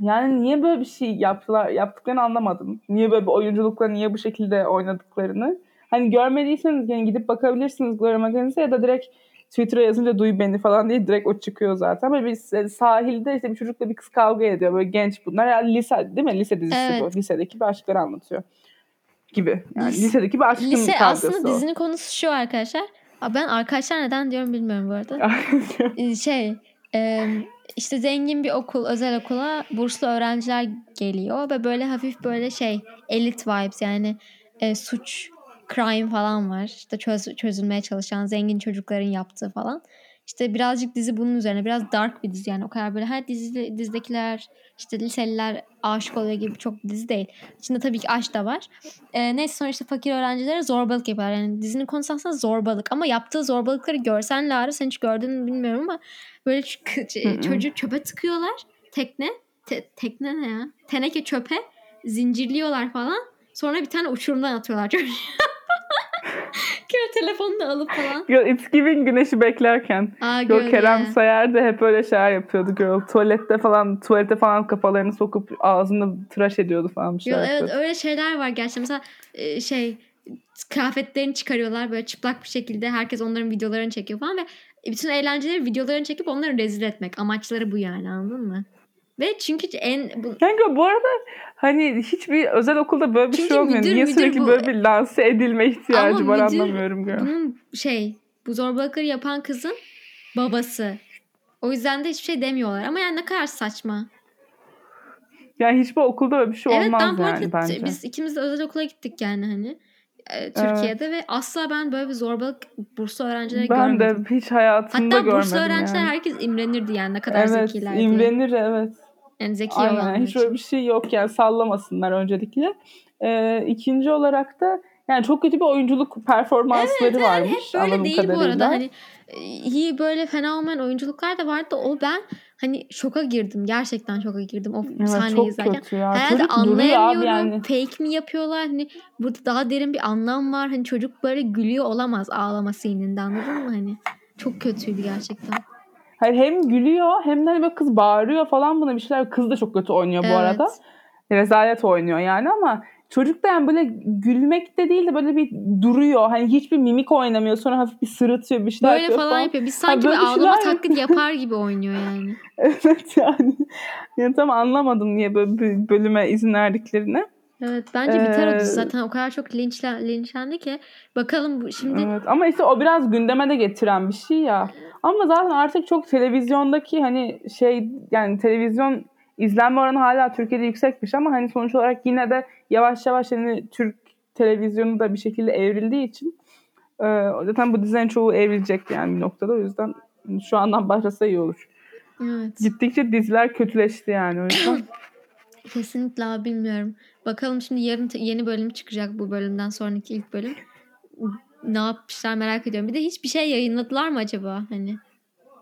Yani niye böyle bir şey yaptılar, yaptıklarını anlamadım. Niye böyle bir oyunculukla niye bu şekilde oynadıklarını. Hani görmediyseniz yani gidip bakabilirsiniz Glory Magazine'e ya da direkt Twitter'a yazınca duy beni falan diye direkt o çıkıyor zaten. Böyle bir sahilde işte bir çocukla bir kız kavga ediyor. Böyle genç bunlar. Yani lise değil mi? Lise dizisi Evet. bu. Lisedeki bir aşkları anlatıyor. Gibi. Yani Lise- lisedeki bir aşkın Lise kavgası aslında o. dizinin konusu şu arkadaşlar. Ben arkadaşlar neden diyorum bilmiyorum bu arada. [LAUGHS] Ee, şey e, işte zengin bir okul özel okula burslu öğrenciler geliyor ve böyle hafif böyle şey elit vibes yani e, suç crime falan var. İşte çöz, çözülmeye çalışan zengin çocukların yaptığı falan. İşte birazcık dizi bunun üzerine biraz dark bir dizi yani. O kadar böyle her dizi, dizidekiler işte liseliler aşık oluyor gibi çok bir dizi değil. İçinde tabii ki aşk da var. E, neyse sonra işte fakir öğrencilere zorbalık yapıyorlar. Yani dizinin konusu aslında zorbalık ama yaptığı zorbalıkları görsen Lara sen hiç gördün mü bilmiyorum ama böyle çocuğu çöpe tıkıyorlar. Tekne te- tekne ne ya? Teneke çöpe zincirliyorlar falan. Sonra bir tane uçurumdan atıyorlar çocuğu [LAUGHS] Kör telefonunu alıp falan. Girl, It's giving güneşi beklerken. Aa, Girl, gör Kerem ya. Sayar da hep öyle şeyler yapıyordu girl. Tuvalette falan, tuvalete falan kafalarını sokup ağzını tıraş ediyordu falan bir Yo, evet öyle şeyler var gerçekten. Mesela e, şey kıyafetlerini çıkarıyorlar böyle çıplak bir şekilde herkes onların videolarını çekiyor falan ve bütün eğlenceleri videolarını çekip onları rezil etmek amaçları bu yani anladın mı? Ve çünkü en bu, Yani girl, bu arada hani hiçbir özel okulda böyle bir Çünkü şey olmuyor. müdür- Niye müdür sürekli bu- böyle bir lanse edilme ihtiyacı Ama var müdür anlamıyorum girl. bunun şey bu zorbalıkları yapan kızın babası. O yüzden de hiçbir şey demiyorlar ama yani ne kadar saçma. Yani hiçbir okulda böyle bir şey Evet olmaz ben bu arada yani bence. biz ikimiz de özel okula gittik yani hani e, Türkiye'de ve asla ben böyle bir zorbalık burslu öğrencilere ben görmedim. de hiç hayatımda Hatta görmedim burslu öğrenciler yani. herkes imrenirdi yani ne kadar Evet, zekiler diye. imrenir evet. Yani zeki Aynen olanlar hiç için. öyle bir şey yok yani sallamasınlar öncelikle. Ee, ikinci olarak da yani çok kötü bir oyunculuk performansları varmış. Hep böyle değil bu kadarıyla. arada. Hani e, iyi böyle fena olmayan oyunculuklar da vardı. O ben hani şoka girdim. Gerçekten şoka girdim o Evet, sahneyi çok izlerken. kötü ya. Herhalde Çocuk anlayamıyorum. yani. Fake mi yapıyorlar? Hani burada daha derin bir anlam var. Hani çocuk böyle gülüyor olamaz ağlama scene'inde anladın mı? Hani çok kötüydü gerçekten. Hayır, hem gülüyor hem de hani böyle kız bağırıyor falan buna bir şeyler. Kız da çok kötü oynuyor bu Evet. arada. Rezalet oynuyor yani ama çocuk da yani böyle gülmek de değil de böyle bir duruyor. Hani hiçbir mimik oynamıyor. Sonra hafif bir sırıtıyor bir şeyler Böyle yapıyor falan yapıyor. Biz sanki böyle bir ağlama şeyler taklidi [LAUGHS] yapar gibi oynuyor yani. Evet yani. Yani tam anlamadım niye böyle bölüme izin verdiklerini. Evet bence biter o Ee, dizi. Zaten o kadar çok linçlen, linçlendi ki. Bakalım bu şimdi Evet ama işte o biraz gündeme de getiren bir şey ya. Ama zaten artık çok televizyondaki hani şey yani televizyon izlenme oranı hala Türkiye'de yüksekmiş ama hani sonuç olarak yine de yavaş yavaş hani Türk televizyonu da bir şekilde evrildiği için e, zaten bu dizilerin çoğu evrilecek yani bir noktada o yüzden şu andan başlasa iyi olur. evet. Gittikçe diziler kötüleşti yani o yüzden. [COUGHS] Kesinlikle bilmiyorum. Bakalım şimdi yarın yeni bölüm çıkacak bu bölümden sonraki ilk bölüm. Ne yapmışlar merak ediyorum. Bir de hiçbir şey yayınladılar mı acaba hani?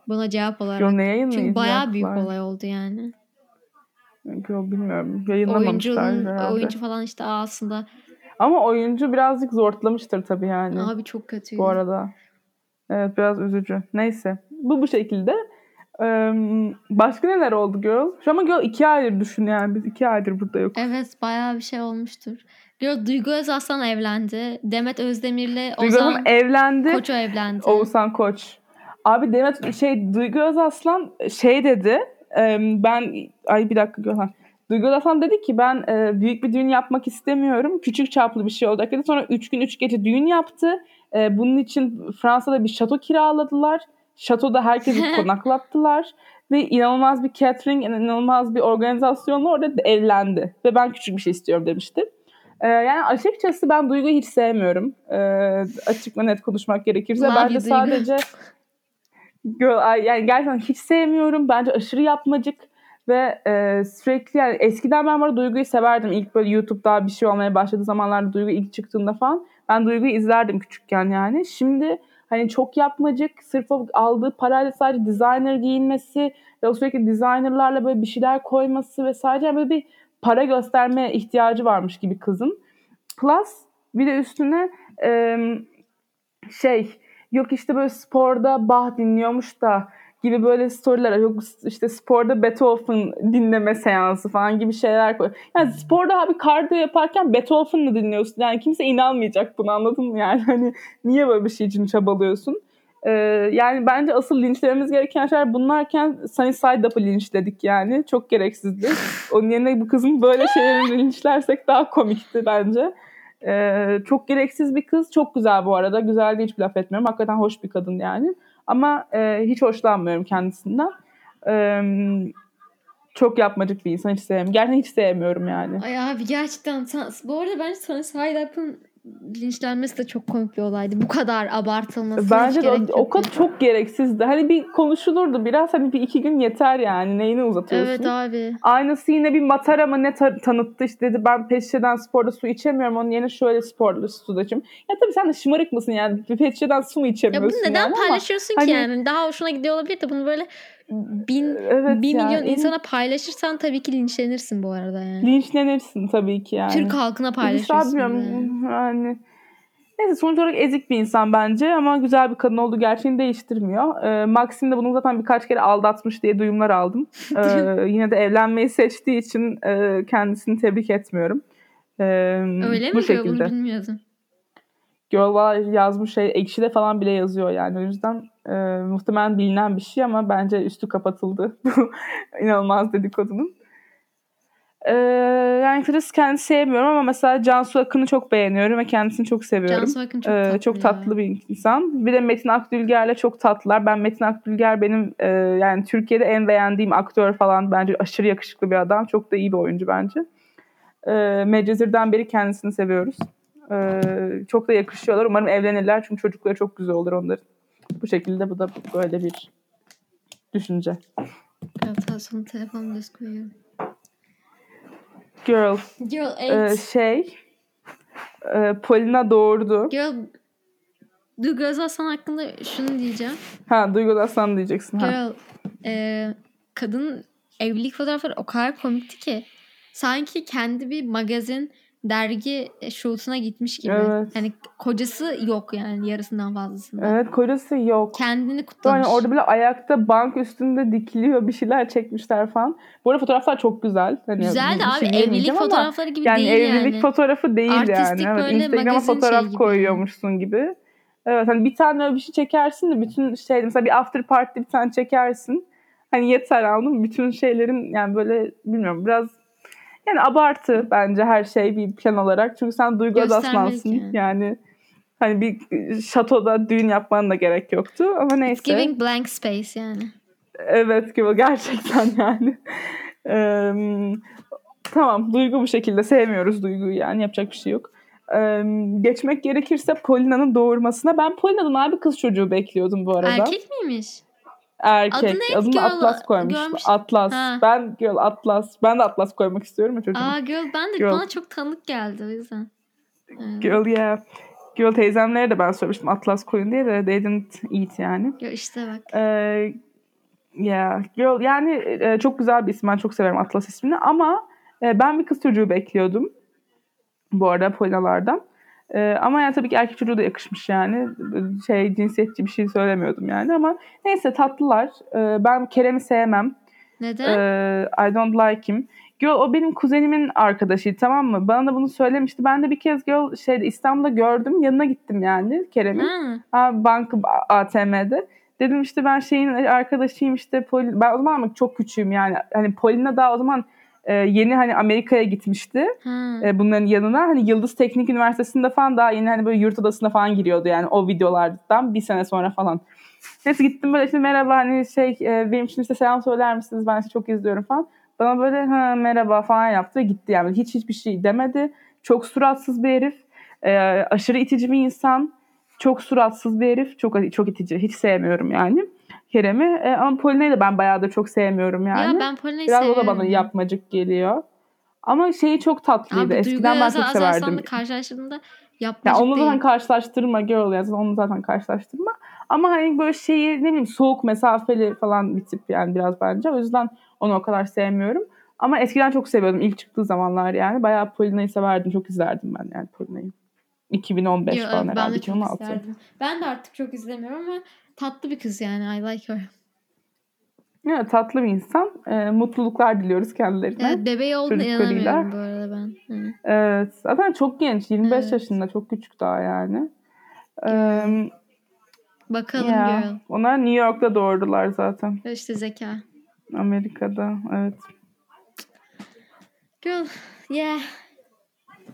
Buna cevap olarak. Yo, ne? Çünkü bayağı büyük olay oldu yani. Yo, bilmiyorum. Yayınlamamışlar Oyuncunun herhalde. oyuncu falan işte aslında Ama oyuncu birazcık zortlamıştır tabii yani. abi çok kötüydü. Bu arada. Evet biraz üzücü. Neyse. Bu bu şekilde. Başka neler oldu Girl? Şu ama Girl iki aydır düşün yani. Biz iki aydır burada yok. Evet bayağı bir şey olmuştur. Girl, Duygu Özaslan evlendi. Demet Özdemir'le Duygu Hanım Ozan evlendi. Koço evlendi. Oğuzhan Koç. Abi Demet şey Duygu Özaslan şey dedi. ben ay bir dakika Gökhan. Duygu Özaslan dedi ki ben büyük bir düğün yapmak istemiyorum. Küçük çaplı bir şey olacak dedi. Sonra 3 gün 3 gece düğün yaptı. Bunun için Fransa'da bir şato kiraladılar. Şatoda herkesi [LAUGHS] konaklattılar. Ve inanılmaz bir catering, inanılmaz bir organizasyonla orada evlendi. Ve ben küçük bir şey istiyorum demişti. E, yani açıkçası ben Duygu'yu hiç sevmiyorum. E, açık ve net konuşmak gerekirse. Love Bence Duygu. sadece Girl, yani gerçekten hiç sevmiyorum. Bence aşırı yapmacık. Ve e, sürekli yani eskiden ben böyle Duygu'yu severdim. İlk böyle YouTube'da bir şey olmaya başladığı zamanlarda Duygu ilk çıktığında falan. Ben Duygu'yu izlerdim küçükken yani. Şimdi hani çok yapmacık sırf o aldığı parayla sadece designer giyinmesi ve o sürekli designerlarla böyle bir şeyler koyması ve sadece böyle bir para gösterme ihtiyacı varmış gibi kızın. Plus bir de üstüne şey yok işte böyle sporda Bach dinliyormuş da gibi böyle storyler yok işte sporda Beethoven dinleme seansı falan gibi şeyler koy. Yani sporda abi kardiyo yaparken Beethoven mı dinliyorsun? Yani kimse inanmayacak bunu anladın mı yani? Hani niye böyle bir şey için çabalıyorsun? Ee, yani bence asıl linçlememiz gereken şeyler bunlarken Sunny Side Up'ı linçledik yani. Çok gereksizdi. [LAUGHS] Onun yerine bu kızın böyle şeylerini linçlersek daha komikti bence. Ee, çok gereksiz bir kız. Çok güzel bu arada. Güzel de hiç laf etmiyorum. Hakikaten hoş bir kadın yani. Ama e, hiç hoşlanmıyorum kendisinden. E, çok yapmacık bir insan. Hiç sevmiyorum. Gerçekten hiç sevmiyorum yani. Ay abi gerçekten. Bu arada bence Side Up'ın linçlenmesi de çok komik bir olaydı. Bu kadar abartılması Bence de o, o kadar çok gereksizdi. Hani bir konuşulurdu biraz hani bir iki gün yeter yani. Neyini uzatıyorsun? Evet abi. Aynısı yine bir Matara mı ne ta- tanıttı işte dedi ben peşçeden sporda su içemiyorum onun yerine şöyle sporda su içeyim. Ya tabii sen de şımarık mısın yani peşçeden su mu içemiyorsun? Ya bunu neden yani paylaşıyorsun ama, ki hani, yani? Daha hoşuna gidiyor olabilir de bunu böyle bin, evet bir yani. milyon insana paylaşırsan tabii ki linçlenirsin bu arada yani. Linçlenirsin tabii ki yani. Türk halkına paylaşırsın. Yani. yani. Neyse sonuç olarak ezik bir insan bence ama güzel bir kadın olduğu gerçeğini değiştirmiyor. Ee, Maxim de bunu zaten birkaç kere aldatmış diye duyumlar aldım. [LAUGHS] Ee, yine de evlenmeyi seçtiği için e, kendisini tebrik etmiyorum. Ee, Öyle bu mi şekilde. Bunu bilmiyordum. Girl yazmış şey ekşide falan bile yazıyor yani. O yüzden e, muhtemelen bilinen bir şey ama bence üstü kapatıldı. [LAUGHS] İnanılmaz dedikodunun. Ee, yani kısacası kendisi sevmiyorum ama mesela Cansu Akın'ı çok beğeniyorum ve kendisini çok seviyorum. Cansu Akın çok ee, tatlı. Çok tatlı bir insan. Bir de Metin Akdülger'le çok tatlılar. Ben Metin Akdülger benim e, yani Türkiye'de en beğendiğim aktör falan. Bence aşırı yakışıklı bir adam. Çok da iyi bir oyuncu bence. Ee, Medcezir'den beri kendisini seviyoruz. Ee, çok da yakışıyorlar. Umarım evlenirler çünkü çocukları çok güzel olur onların. Bu şekilde bu da böyle bir düşünce. Evet, sonra telefonu düz koyuyorum. Girl. Girl 8. Ee, şey. E, Polina doğurdu. Girl Duygu Özaslan hakkında şunu diyeceğim. Ha Duygu Özaslan diyeceksin. Girl ha. e, kadın evlilik fotoğrafları o kadar komikti ki sanki kendi bir magazin dergi shoot'una gitmiş gibi. Evet. Yani kocası yok yani yarısından fazlasında. Evet kocası yok. Kendini kutlamış. Yani orada bile ayakta bank üstünde dikiliyor bir şeyler çekmişler falan. Bu arada fotoğraflar çok güzel. Hani güzel de abi evlilik fotoğrafları gibi yani değil evlilik yani. fotoğrafı değil Artistik yani. Evet, böyle Instagram'a fotoğraf şey gibi. koyuyormuşsun gibi. Evet hani bir tane öyle bir şey çekersin de bütün şey mesela bir after party bir tane çekersin. Hani yeter anladın? Bütün şeylerin yani böyle bilmiyorum biraz yani abartı bence her şey bir plan olarak. Çünkü sen Duygu Özaslan'sın. yani. Yani hani bir şatoda düğün yapman da gerek yoktu ama neyse. It's giving blank space yani. Evet gibi gerçekten [LAUGHS] yani. Eee, tamam Duygu bu şekilde sevmiyoruz Duygu'yu yani yapacak bir şey yok. Eee, geçmek gerekirse Polina'nın doğurmasına ben Polina'dan abi kız çocuğu bekliyordum bu arada. Erkek miymiş? Erkek. Adı neydi? Adını Girl- Atlas koymuş. görmüş- Atlas. Ha. Ben Girl Atlas. Ben de Atlas koymak istiyorum ya çocuğum. Aa girl ben de Girl. bana çok tanık geldi o yüzden. Evet. Girl yeah. Girl teyzemlere de ben söylemiştim Atlas koyun diye de they didn't eat yani. Yo, işte bak. Ee, yeah. Girl yani e, çok güzel bir isim. Ben çok severim Atlas ismini ama e, ben bir kız çocuğu bekliyordum. Bu arada Polinalardan. E, ama yani tabii ki erkek çocuğu da yakışmış yani. Şey cinsiyetçi bir şey söylemiyordum yani ama neyse tatlılar. E, ben Kerem'i sevmem. Neden? Ee, I don't like him. Girl o benim kuzenimin arkadaşıydı tamam mı? Bana da bunu söylemişti. Ben de bir kez girl şeyde İstanbul'da gördüm. Yanına gittim yani Kerem'in. Bank ATM'de. Dedim işte ben şeyin arkadaşıyım işte Pol- ben o zaman ama çok küçüğüm yani. Hani Polina daha o zaman e, yeni hani Amerika'ya gitmişti. Ha. E, bunların yanına hani Yıldız Teknik Üniversitesi'nde falan daha yeni hani böyle yurt odasına falan giriyordu yani o videolardan bir sene sonra falan. Neyse gittim böyle işte merhaba hani şey e, benim için işte selam söyler misiniz ben sizi çok izliyorum falan. Bana böyle ha, merhaba falan yaptı ve gitti yani hiç hiçbir şey demedi. Çok suratsız bir herif. E, aşırı itici bir insan. Çok suratsız bir herif. Çok çok itici. Hiç sevmiyorum yani. Kerem'i. E, ama Polina'yı da ben bayağı da çok sevmiyorum yani. Ya ben Polina'yı Biraz o seviyorum. da bana yapmacık geliyor. Ama şeyi çok tatlıydı. Abi Eskiden ben çok severdim. karşılaştığımda Ya yapmacık onu değil. zaten karşılaştırma girl yani onu zaten karşılaştırma. Ama hani böyle şeyi ne bileyim soğuk mesafeli falan bir tip yani biraz bence. O yüzden onu o kadar sevmiyorum. Ama eskiden çok seviyordum ilk çıktığı zamanlar yani. Bayağı Polina'yı severdim. Çok izlerdim ben yani Polina'yı. 2015 Yo, falan evet, herhalde. ben de çok 2016. isterdim. Ben de artık çok izlemiyorum ama tatlı bir kız yani. I like her. Evet, tatlı bir insan. Ee, mutluluklar diliyoruz kendilerine. Evet, bebeği olduğuna inanamıyorum bu arada ben. Hı. Evet. Zaten çok genç. 25 Evet. yaşında. Çok küçük daha yani. Ee, Bakalım ya, girl. Onlar New York'ta doğurdular zaten. İşte zeka. Amerika'da. Evet. Girl. Yeah.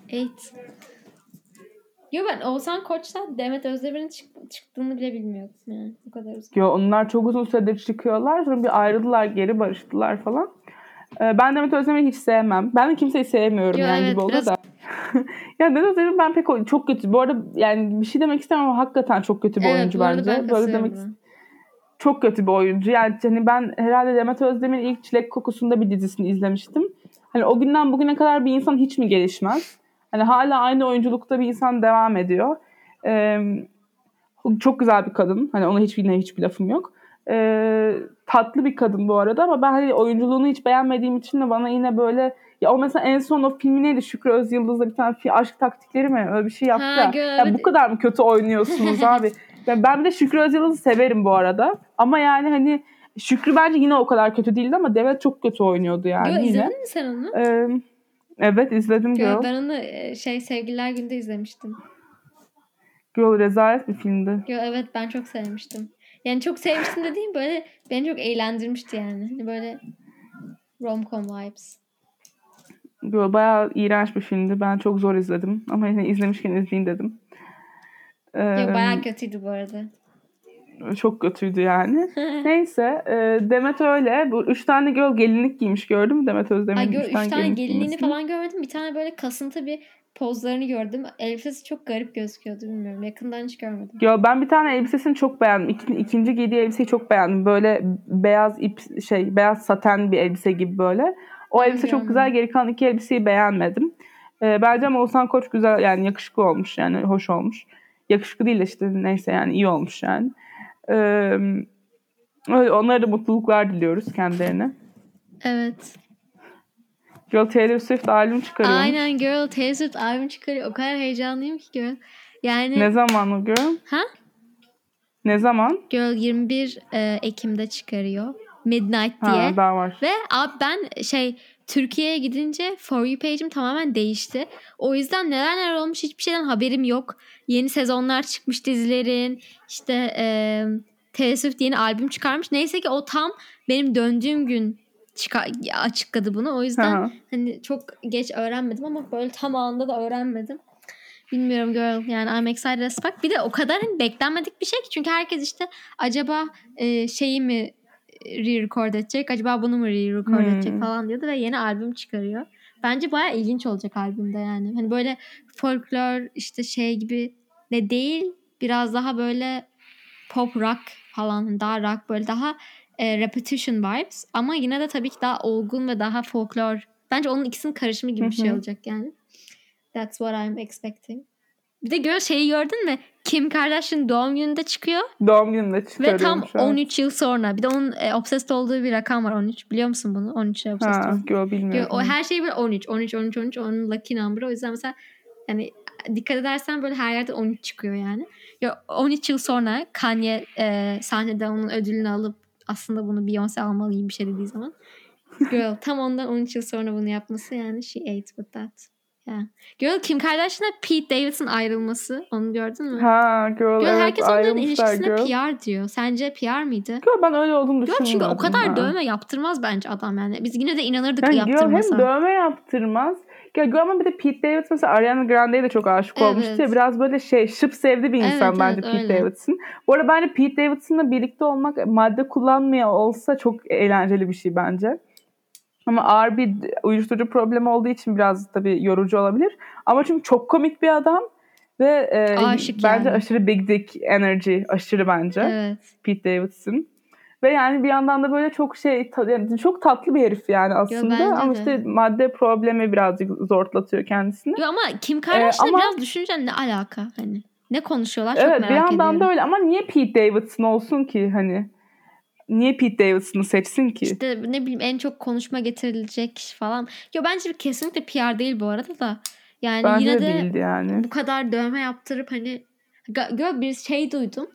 Eight. Yo ben Oğuzhan Koç'ta Demet Özdemir'in çık- çıktığını bile bilmiyordum yani. Bu kadar uzun. Yo, onlar çok uzun süredir çıkıyorlar. Sonra bir ayrıldılar, geri barıştılar falan. Ee, ben Demet Özdemir'i hiç sevmem. Ben de kimseyi sevmiyorum Yo, yani evet, gibi oldu biraz- da. [LAUGHS] ya Demet Özdemir ben pek o- çok kötü. Bu arada yani bir şey demek istemem ama hakikaten çok kötü bir Evet oyuncu bu arada bence. ben Böyle demek çok kötü bir oyuncu. Yani hani ben herhalde Demet Özdemir'in ilk Çilek Kokusu'nda bir dizisini izlemiştim. Hani o günden bugüne kadar bir insan hiç mi gelişmez? Hani hala aynı oyunculukta bir insan devam ediyor. Ee, çok güzel bir kadın. Hani ona hiç yine hiçbir lafım yok. Ee, tatlı bir kadın bu arada ama ben hani oyunculuğunu hiç beğenmediğim için de bana yine böyle ya o mesela en son o filmi neydi? Şükrü Özyıldız'da bir tane aşk taktikleri mi? Öyle bir şey yaptı Ha, ya. bu kadar mı kötü oynuyorsunuz abi? [LAUGHS] Ya ben de Şükrü Özyıldız'ı severim bu arada. Ama yani hani Şükrü bence yine o kadar kötü değildi ama Demet çok kötü oynuyordu yani Yo, yine. izledin mi sen onu? Ee, evet izledim Girl. ben onu e, şey Sevgililer Günü'nde izlemiştim. Girl rezalet bir filmdi. Yo, evet ben çok sevmiştim. Yani çok sevmiştim dediğim böyle beni çok eğlendirmişti yani. Hani böyle rom-com vibes. Girl bayağı iğrenç bir filmdi. Ben çok zor izledim. Ama yine izlemişken izleyeyim dedim. Ee, Yo, bayağı kötüydü bu arada. Çok kötüydü yani. [LAUGHS] Neyse e, Demet öyle. Bu üç tane girl gelinlik giymiş gördün mü Demet Özdemir'in Ay gör, üç tane gelinlik gelinliğini giymesini? falan görmedim. Bir tane böyle kasıntı bir pozlarını gördüm. Elbisesi çok garip gözüküyordu bilmiyorum. Yakından hiç görmedim. Ya ben bir tane elbisesini çok beğendim. İki, ikinci giydiği elbiseyi çok beğendim. Böyle beyaz ip şey beyaz saten bir elbise gibi böyle. O elbise çok görmedim. güzel. Geri kalan iki elbiseyi beğenmedim. Ee, bence ama Oğuzhan Koç güzel yani yakışıklı olmuş yani hoş olmuş. Yakışıklı değil de işte neyse yani iyi olmuş yani. Ee, onlara da mutluluklar diliyoruz kendilerine. Evet. Girl Taylor Swift albüm çıkarıyor. Aynen girl Taylor Swift albüm çıkarıyor. O kadar heyecanlıyım ki girl. Yani Ne zaman o girl? ha? Ne zaman? Girl 21 e, Ekim'de çıkarıyor. Midnight diye. Ha, daha var. Ve abi ben şey Türkiye'ye gidince For You page'im tamamen değişti. O yüzden neler neler olmuş hiçbir şeyden haberim yok. Yeni sezonlar çıkmış dizilerin. İşte e, Taylor Swift yeni albüm çıkarmış. Neyse ki o tam benim döndüğüm gün çıka- açıkladı bunu. O yüzden hı. hani çok geç öğrenmedim ama böyle tam anında da öğrenmedim. Bilmiyorum girl yani I'm excited as fuck. Bir de o kadar hani beklenmedik bir şey ki çünkü herkes işte acaba e, şeyi mi re-record edecek acaba bunu mu re-record Hmm. edecek falan diyordu ve yeni albüm çıkarıyor. Bence baya ilginç olacak albümde yani. Hani böyle folklor işte şey gibi de değil biraz daha böyle pop rock falan daha rock böyle daha e, repetition vibes ama yine de tabii ki daha olgun ve daha folklor. Bence onun ikisinin karışımı gibi bir şey olacak yani. That's what I'm expecting. Bir de gör şeyi gördün mü? Kim Kardashian doğum gününde çıkıyor Doğum gününde ve çıkarıyormuş. tam evet. 13 yıl sonra. Bir de onun e, obsessed olduğu bir rakam var 13. Biliyor musun bunu? 13'e obsessed Ha, girl bilmiyorum. O her şey böyle 13, 13, 13, 13. Onun lucky number. O yüzden mesela yani dikkat edersen böyle her yerde 13 çıkıyor yani. Ya 13 yıl sonra Kanye e, sahnede onun ödülünü alıp aslında bunu Beyoncé almalı gibi bir şey dediği zaman. Girl tam ondan 13 yıl sonra bunu yapması yani she ate with that. Yeah. Girl Kim Kardashian'la Pete Davidson ayrılması. Onu gördün mü? Ha girl, Girl evet herkes onların ilişkisine girl. PR diyor. Sence PR mıydı? Girl ben öyle olduğunu Girl çünkü düşünmüyorum. o kadar ha. dövme yaptırmaz bence adam yani. Biz yine de inanırdık Yani girl yaptırmasa. hem dövme yaptırmaz. Ya girl ama bir de Pete Davidson mesela Ariana Grande'ye de çok aşık Evet. olmuştu ya. Biraz böyle şey şıp sevdi bir insan Evet, bence evet, Pete öyle. Davidson. Bu arada bence Pete Davidson'la birlikte olmak madde kullanmıyor olsa çok eğlenceli bir şey bence. Ama ağır bir uyuşturucu problemi olduğu için biraz tabii yorucu olabilir. Ama çünkü çok komik bir adam ve e, Aşık bence yani. aşırı big dick energy aşırı bence Evet. Pete Davidson. Ve yani bir yandan da böyle çok şey yani çok tatlı bir herif yani aslında. bence ama de. işte madde problemi birazcık zortlatıyor kendisini. Yo ama Kim Kardashian'la ama- biraz düşüneceksin ne alaka hani. Ne konuşuyorlar çok Evet merak bir yandan ediyorum. da öyle ama niye Pete Davidson olsun ki hani? Niye Pete Davidson'ı seçsin ki? İşte ne bileyim en çok konuşma getirilecek falan. Yo bence kesinlikle PR değil bu arada da. Yani Bence yine de de değildi yani. bu kadar dövme yaptırıp hani Ga- Gö bir şey duydum.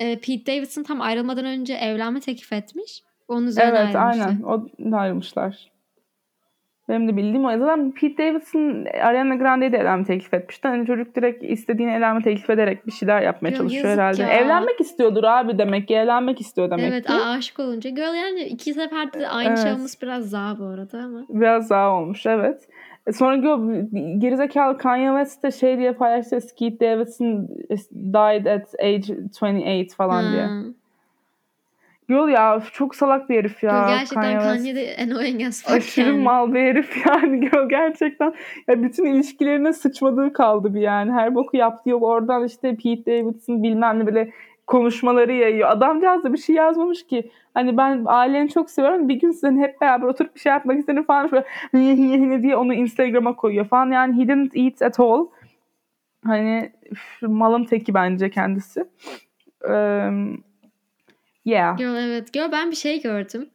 Ee, Pete Davidson tam ayrılmadan önce evlenme teklif etmiş. Onun üzerine Evet ayrılmışlar. aynen. O ayrılmışlar. Benim de bildiğim o. Zaten Pete Davidson Ariana Grande'ye de evlenme teklif etmişti. Hani çocuk direkt istediğini evlenme teklif ederek bir şeyler yapmaya Ya çalışıyor herhalde. ya. Evlenmek istiyordur abi demek ki. Evlenmek istiyor demek Evet ki. a- aşık olunca. Girl yani iki seferde de aynı şey Evet. olması biraz za bu arada ama. Biraz daha olmuş evet. E Sonra gerizekalı Kanye West de şey diye paylaştı. Skeet Davidson died at age 28 falan diye. Yol ya çok salak bir herif ya. Girl gerçekten Kanye. Kanye de annoying as fuck Aşırı yani. mal bir herif [LAUGHS] yani Gör gerçekten. Ya bütün ilişkilerine sıçmadığı kaldı bir yani. Her boku yaptı yok oradan işte Pete Davidson bilmem ne böyle konuşmaları yayıyor. Adamcağız da bir şey yazmamış ki. Hani ben aileni çok seviyorum. Bir gün sizin hep beraber oturup bir şey yapmak istedim falan. Şöyle [LAUGHS] diye onu Instagram'a koyuyor falan. Yani he didn't eat at all. Hani üf, malın teki bence kendisi. Um, yeah. Girl evet. Girl ben bir şey gördüm.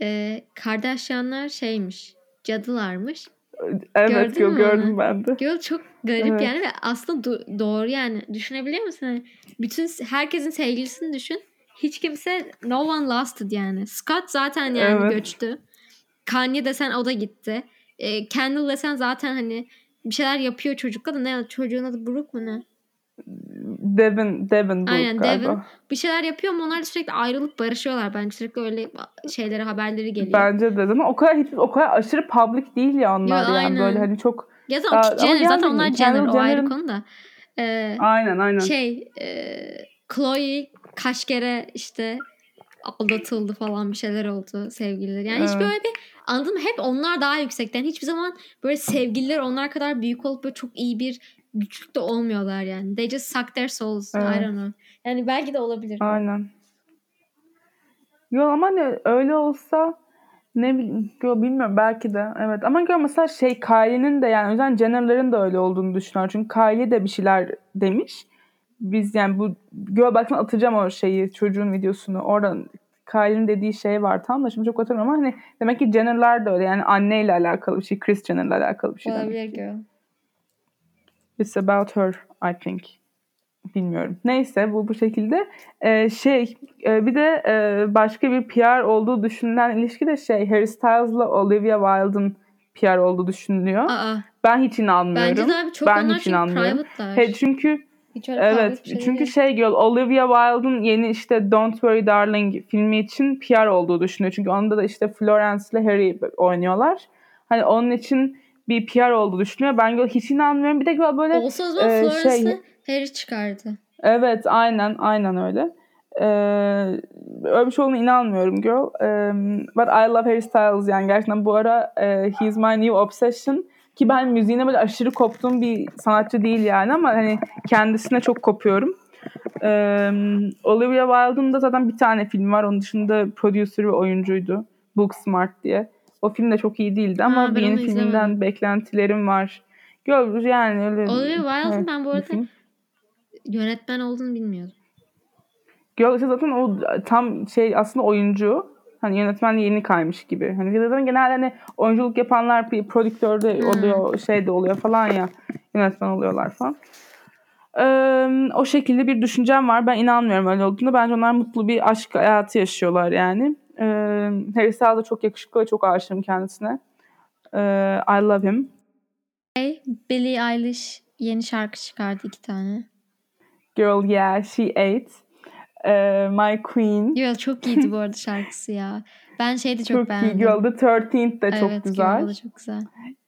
Ee, Kardashianlar şeymiş. Cadılarmış. Evet Gördün gö- mü gördüm ben de. Girl çok garip Evet. yani ve aslında do- doğru yani. Düşünebiliyor musun? Hani bütün herkesin sevgilisini düşün. Hiç kimse no one lasted yani. Scott zaten yani Evet. göçtü. Kanye desen o da gitti. Ee, Kendall desen zaten hani bir şeyler yapıyor çocukla da ne çocuğun adı Brooke mu ne? Devin, Devin bu Aynen, galiba. Devin. Bir şeyler yapıyor ama onlar sürekli ayrılıp barışıyorlar bence. Sürekli öyle şeylere haberleri geliyor. Bence de ama o kadar hiç o kadar aşırı public değil ya onlar Yo, yani aynen. böyle hani çok Ya da Aa, o ama Jenner, zaten yani onlar Kendall Jenner o ayrı konu da. Ee, aynen aynen. şey e, Chloe kaç kere işte aldatıldı falan bir şeyler oldu sevgilileri. Yani hiç Evet. böyle bir anladın mı? Hep onlar daha yüksekten. Hiçbir zaman böyle sevgililer onlar kadar büyük olup böyle çok iyi bir güçlükte olmuyorlar yani. They just suck their souls. I Evet. don't know. Yani belki de olabilir. Aynen. Yo ama ne öyle olsa ne bileyim yo, bilmiyorum belki de evet ama gör mesela şey Kylie'nin de yani yüzden Jenner'ların da öyle olduğunu düşünüyorum çünkü Kylie de bir şeyler demiş biz yani bu gör baksana atacağım o şeyi çocuğun videosunu oradan Kylie'nin dediği şey var tam da şimdi çok hatırlamıyorum ama hani demek ki Jenner'lar da öyle yani anneyle alakalı bir şey Kris Jenner'la alakalı bir şey. Olabilir girl. It's about her, I think. Bilmiyorum. Neyse bu bu şekilde. Ee, şey e, bir de e, başka bir PR olduğu düşünülen ilişki de şey Harry Styles'la Olivia Wilde'ın PR olduğu düşünülüyor. Aa, Ben hiç inanmıyorum. bence de abi çok ben onlar hiç inanmıyorum. He, çünkü evet şey çünkü değil. şey girl Olivia Wilde'ın yeni işte Don't Worry Darling filmi için PR olduğu düşünüyor. Çünkü onda da işte Florence ile Harry oynuyorlar. Hani onun için bir PR olduğu düşünüyor. Ben hiç inanmıyorum. Bir de böyle Olsa o zaman e, şey- Harry çıkardı. Evet aynen aynen öyle. Ee, öyle bir şey olduğuna inanmıyorum girl. Um, but I love Harry Styles yani gerçekten bu ara e, he's my new obsession. Ki ben müziğine böyle aşırı koptuğum bir sanatçı değil yani ama hani kendisine çok kopuyorum. Ee, Olivia Wilde'ın da zaten bir tane film var. Onun dışında producer ve oyuncuydu. Booksmart diye. O film de çok iyi değildi ama Ha, yeni filminden izlemedim. beklentilerim var. Gör yani öyle. Olivia Wilde'ın Evet, ben bu arada film. yönetmen olduğunu bilmiyordum. İşte zaten o tam şey aslında oyuncu. Hani yönetmenliğe yeni kaymış gibi. Hani zaten genelde hani oyunculuk yapanlar bir prodüktör de Hmm. oluyor, şey de oluyor falan ya. Yönetmen oluyorlar falan. Ee, o şekilde bir düşüncem var. Ben inanmıyorum öyle olduğunu. Bence onlar mutlu bir aşk hayatı yaşıyorlar yani. Ee, Harry Styles da çok yakışıklı ve çok aşığım kendisine. Ee, I love him. Hey, Billie Eilish yeni şarkı çıkardı iki tane. Girl yeah she ate. Ee, my queen. Yo, çok iyiydi bu arada şarkısı ya. Ben şeyi de çok, Çok, iyi. beğendim. Girl the 13th de çok evet, güzel. Girl, o da çok güzel.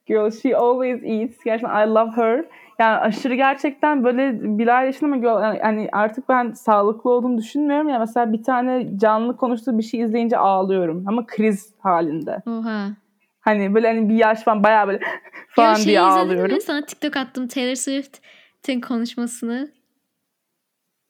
Girl she always eats. Gerçekten I love her. Yani aşırı gerçekten böyle Bilal yaşında girl, yani- yani artık ben sağlıklı olduğunu düşünmüyorum. Ya mesela bir tane canlı konuştuğu bir şey izleyince ağlıyorum. Ama kriz halinde. Oha. Hani böyle hani bir yaş falan bayağı böyle [LAUGHS] falan Yo, şeyi diye ağlıyorum. mi? Sana TikTok attım Taylor Swift'in konuşmasını.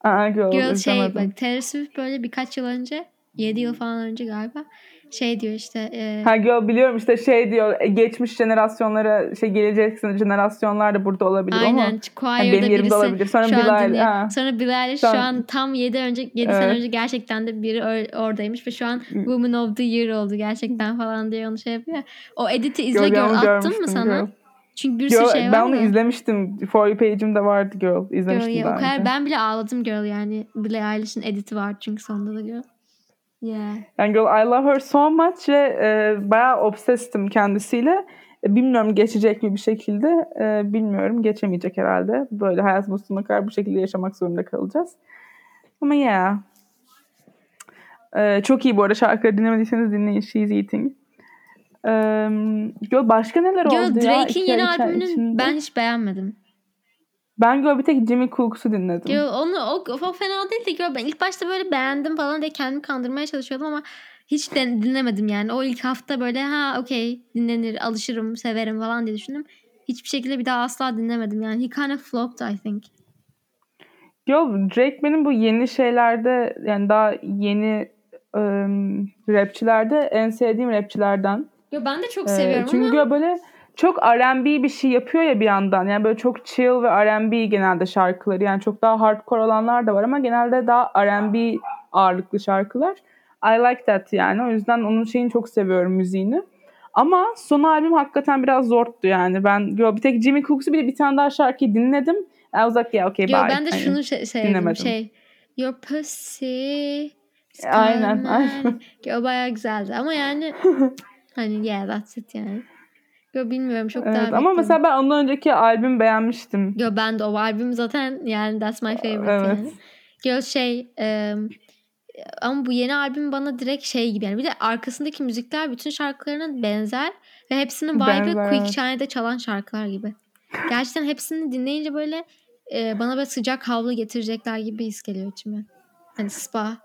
Aa, girl, Girl şey bak Taylor Swift böyle birkaç yıl önce 7 yıl falan önce galiba şey diyor işte e, Ha girl biliyorum işte şey diyor e, geçmiş jenerasyonlara şey gelecek jenerasyonlar da burada olabilir ama aynen choir'da benim yerimde olabilir. Sonra şu Bilal dinliyor. ha. Sonra Bilal Şu şu an- an tam 7 önce 7 sene Evet. önce gerçekten de biri oradaymış ve şu an Woman of the Year oldu gerçekten falan diye onu şey yapıyor. O editi izle Girl, gör onu attım mı sana? girl. Çünkü bir sürü Girl, şey var ben onu da. izlemiştim. For You page'imde vardı girl. Girl, İzlemiştim ya, daha o kadar önce. ben bile ağladım girl yani Billie Eilish'in editi var çünkü sonunda da girl. Yeah. Yani girl I love her so much ve e, bayağı obsessed'im kendisiyle. E, bilmiyorum geçecek mi bir şekilde. E, bilmiyorum. Geçemeyecek herhalde. Böyle hayatımız sonuna kadar bu şekilde yaşamak zorunda kalacağız. Ama yeah. E, çok iyi bu arada şarkıları dinlemediyseniz dinleyin. She's Eating. E, girl başka neler Girl oldu ya? Drake'in iki ay yeni içinde? ben hiç beğenmedim. Ben girl bir tek Jimmy Cooks'u dinledim. Girl onu o, o fena değil de girl ben ilk başta böyle beğendim falan diye kendimi kandırmaya çalışıyordum ama hiç den- dinlemedim yani. O ilk hafta böyle ha okey dinlenir, alışırım, severim falan diye düşündüm. Hiçbir şekilde bir daha asla dinlemedim yani. He kind of flopped I think. Yo Drake benim bu yeni şeylerde yani daha yeni ım, rapçilerde en sevdiğim rapçilerden. Yo ben de çok Ee, seviyorum çünkü ama böyle çok R&B bir şey yapıyor ya bir yandan. Yani böyle çok chill ve R&B genelde şarkıları. Yani çok daha hardcore olanlar da var ama genelde daha R&B ağırlıklı şarkılar. I like that yani. O yüzden onun şeyini çok seviyorum müziğini. Ama son albüm hakikaten biraz zordu yani. Ben yo, bir tek Jimmy Cooks'u bir de bir tane daha şarkıyı dinledim. I was like yeah okay Yo, bye. ben de Hani- şunu şey, sevdim dinlemedim. şey Your pussy Aynen, aynen. nice. O bayağı güzeldi ama yani [LAUGHS] hani yeah that's it yani. Yo bilmiyorum çok daha Evet, ama bekliyorum. mesela ben ondan önceki albüm beğenmiştim. Yo ben de o albüm zaten yani that's my favorite Evet. yani. Yo şey em, ama bu yeni albüm bana direkt şey gibi yani. Bir de arkasındaki müzikler bütün şarkılarına benzer ve hepsinin vibe'ı Quick evet. Shine'de çalan şarkılar gibi. Gerçekten hepsini dinleyince böyle e, bana böyle sıcak havlu getirecekler gibi bir his geliyor içime. Hani spa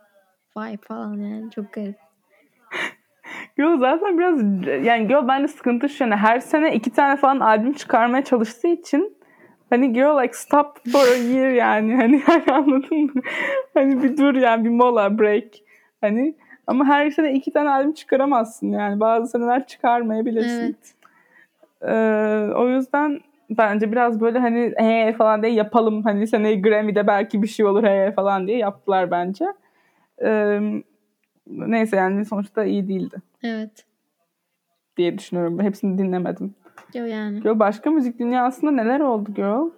vibe falan yani çok garip. Yo zaten biraz yani Girl bende sıkıntı şu yani her sene iki tane falan albüm çıkarmaya çalıştığı için hani Girl like stop for a year yani [LAUGHS] hani, hani anladın mı? Hani bir dur yani bir mola break hani ama her sene iki tane albüm çıkaramazsın yani bazı seneler çıkarmayabilirsin. Evet. Ee, o yüzden bence biraz böyle hani he falan diye yapalım. Hani seneye Grammy'de belki bir şey olur he falan diye yaptılar bence. Ee, neyse yani sonuçta iyi değildi Evet. diye düşünüyorum. Hepsini dinlemedim. Yo yani. Girl, başka müzik dünyasında neler oldu girl?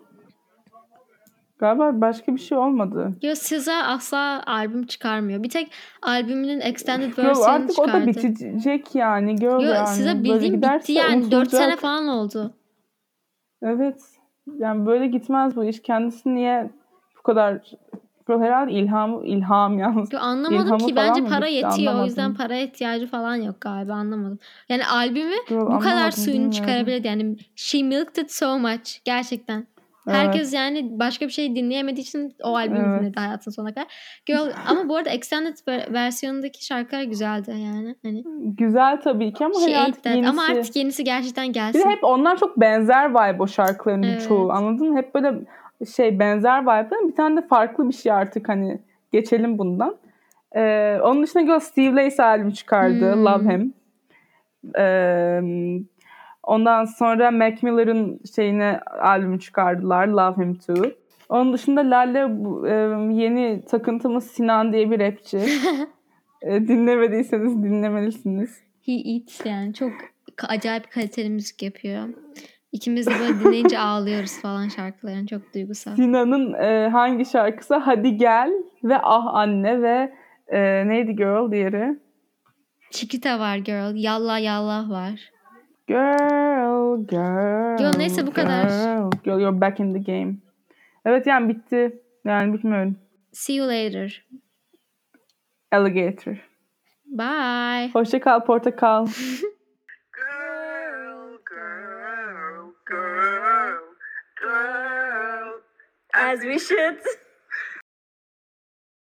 Galiba başka bir şey olmadı. Yo SZA asla albüm çıkarmıyor. Bir tek albümünün extended versiyonunu artık o da çıkardı. bitecek yani. Girl Yo yani. Bildiğin giderse bitti yani. 4 sene unutulacak. falan oldu. Evet. Yani böyle gitmez bu iş. Kendisi niye bu kadar Girl herhalde ilham ilham yalnız. Yo, anlamadım İlhamı ki bence para yetiyor. O Anlamadım. yüzden para ihtiyacı falan yok galiba anlamadım. Yani albümü Girl, bu kadar suyunu bilmiyorum. çıkarabilirdi. Yani she milked it so much. Gerçekten. Evet. Herkes yani başka bir şey dinleyemediği için o albümü Evet. dinledi hayatın sonuna kadar. Girl, ama bu arada extended ver- versiyonundaki şarkılar güzeldi yani. Hani Güzel tabii ki ama she hani artık yenisi. Ama artık yenisi gerçekten Bir gelsin. de hep onlar çok benzer vibe o şarkıların Evet. çoğu. Anladın mı? Hep böyle şey benzer vibe. Bir tane de farklı bir şey artık hani geçelim bundan. Ee, onun dışında Girl Steve Lace albüm çıkardı. Hmm. Love Him. Ee, ondan sonra Mac Miller'ın şeyine albüm çıkardılar. Love Him Too. Onun dışında Lale e, yeni takıntımız Sinan diye bir rapçi. [LAUGHS] E, dinlemediyseniz dinlemelisiniz. He eats yani. Çok acayip kaliteli müzik yapıyor. İkimiz de böyle dinleyince ağlıyoruz falan şarkılarını. Çok duygusal. Sinan'ın e, hangi şarkısı? Hadi Gel ve Ah Anne ve e, neydi Girl diğeri? Chiquita var girl. Yallah yallah var. Girl, girl. Yo, neyse bu kadar. Girl, girl, you're back in the game. Evet yani bitti. Yani bilmiyorum. See you later. Alligator. Bye. Hoşça kal portakal. [LAUGHS] as we should. [LAUGHS]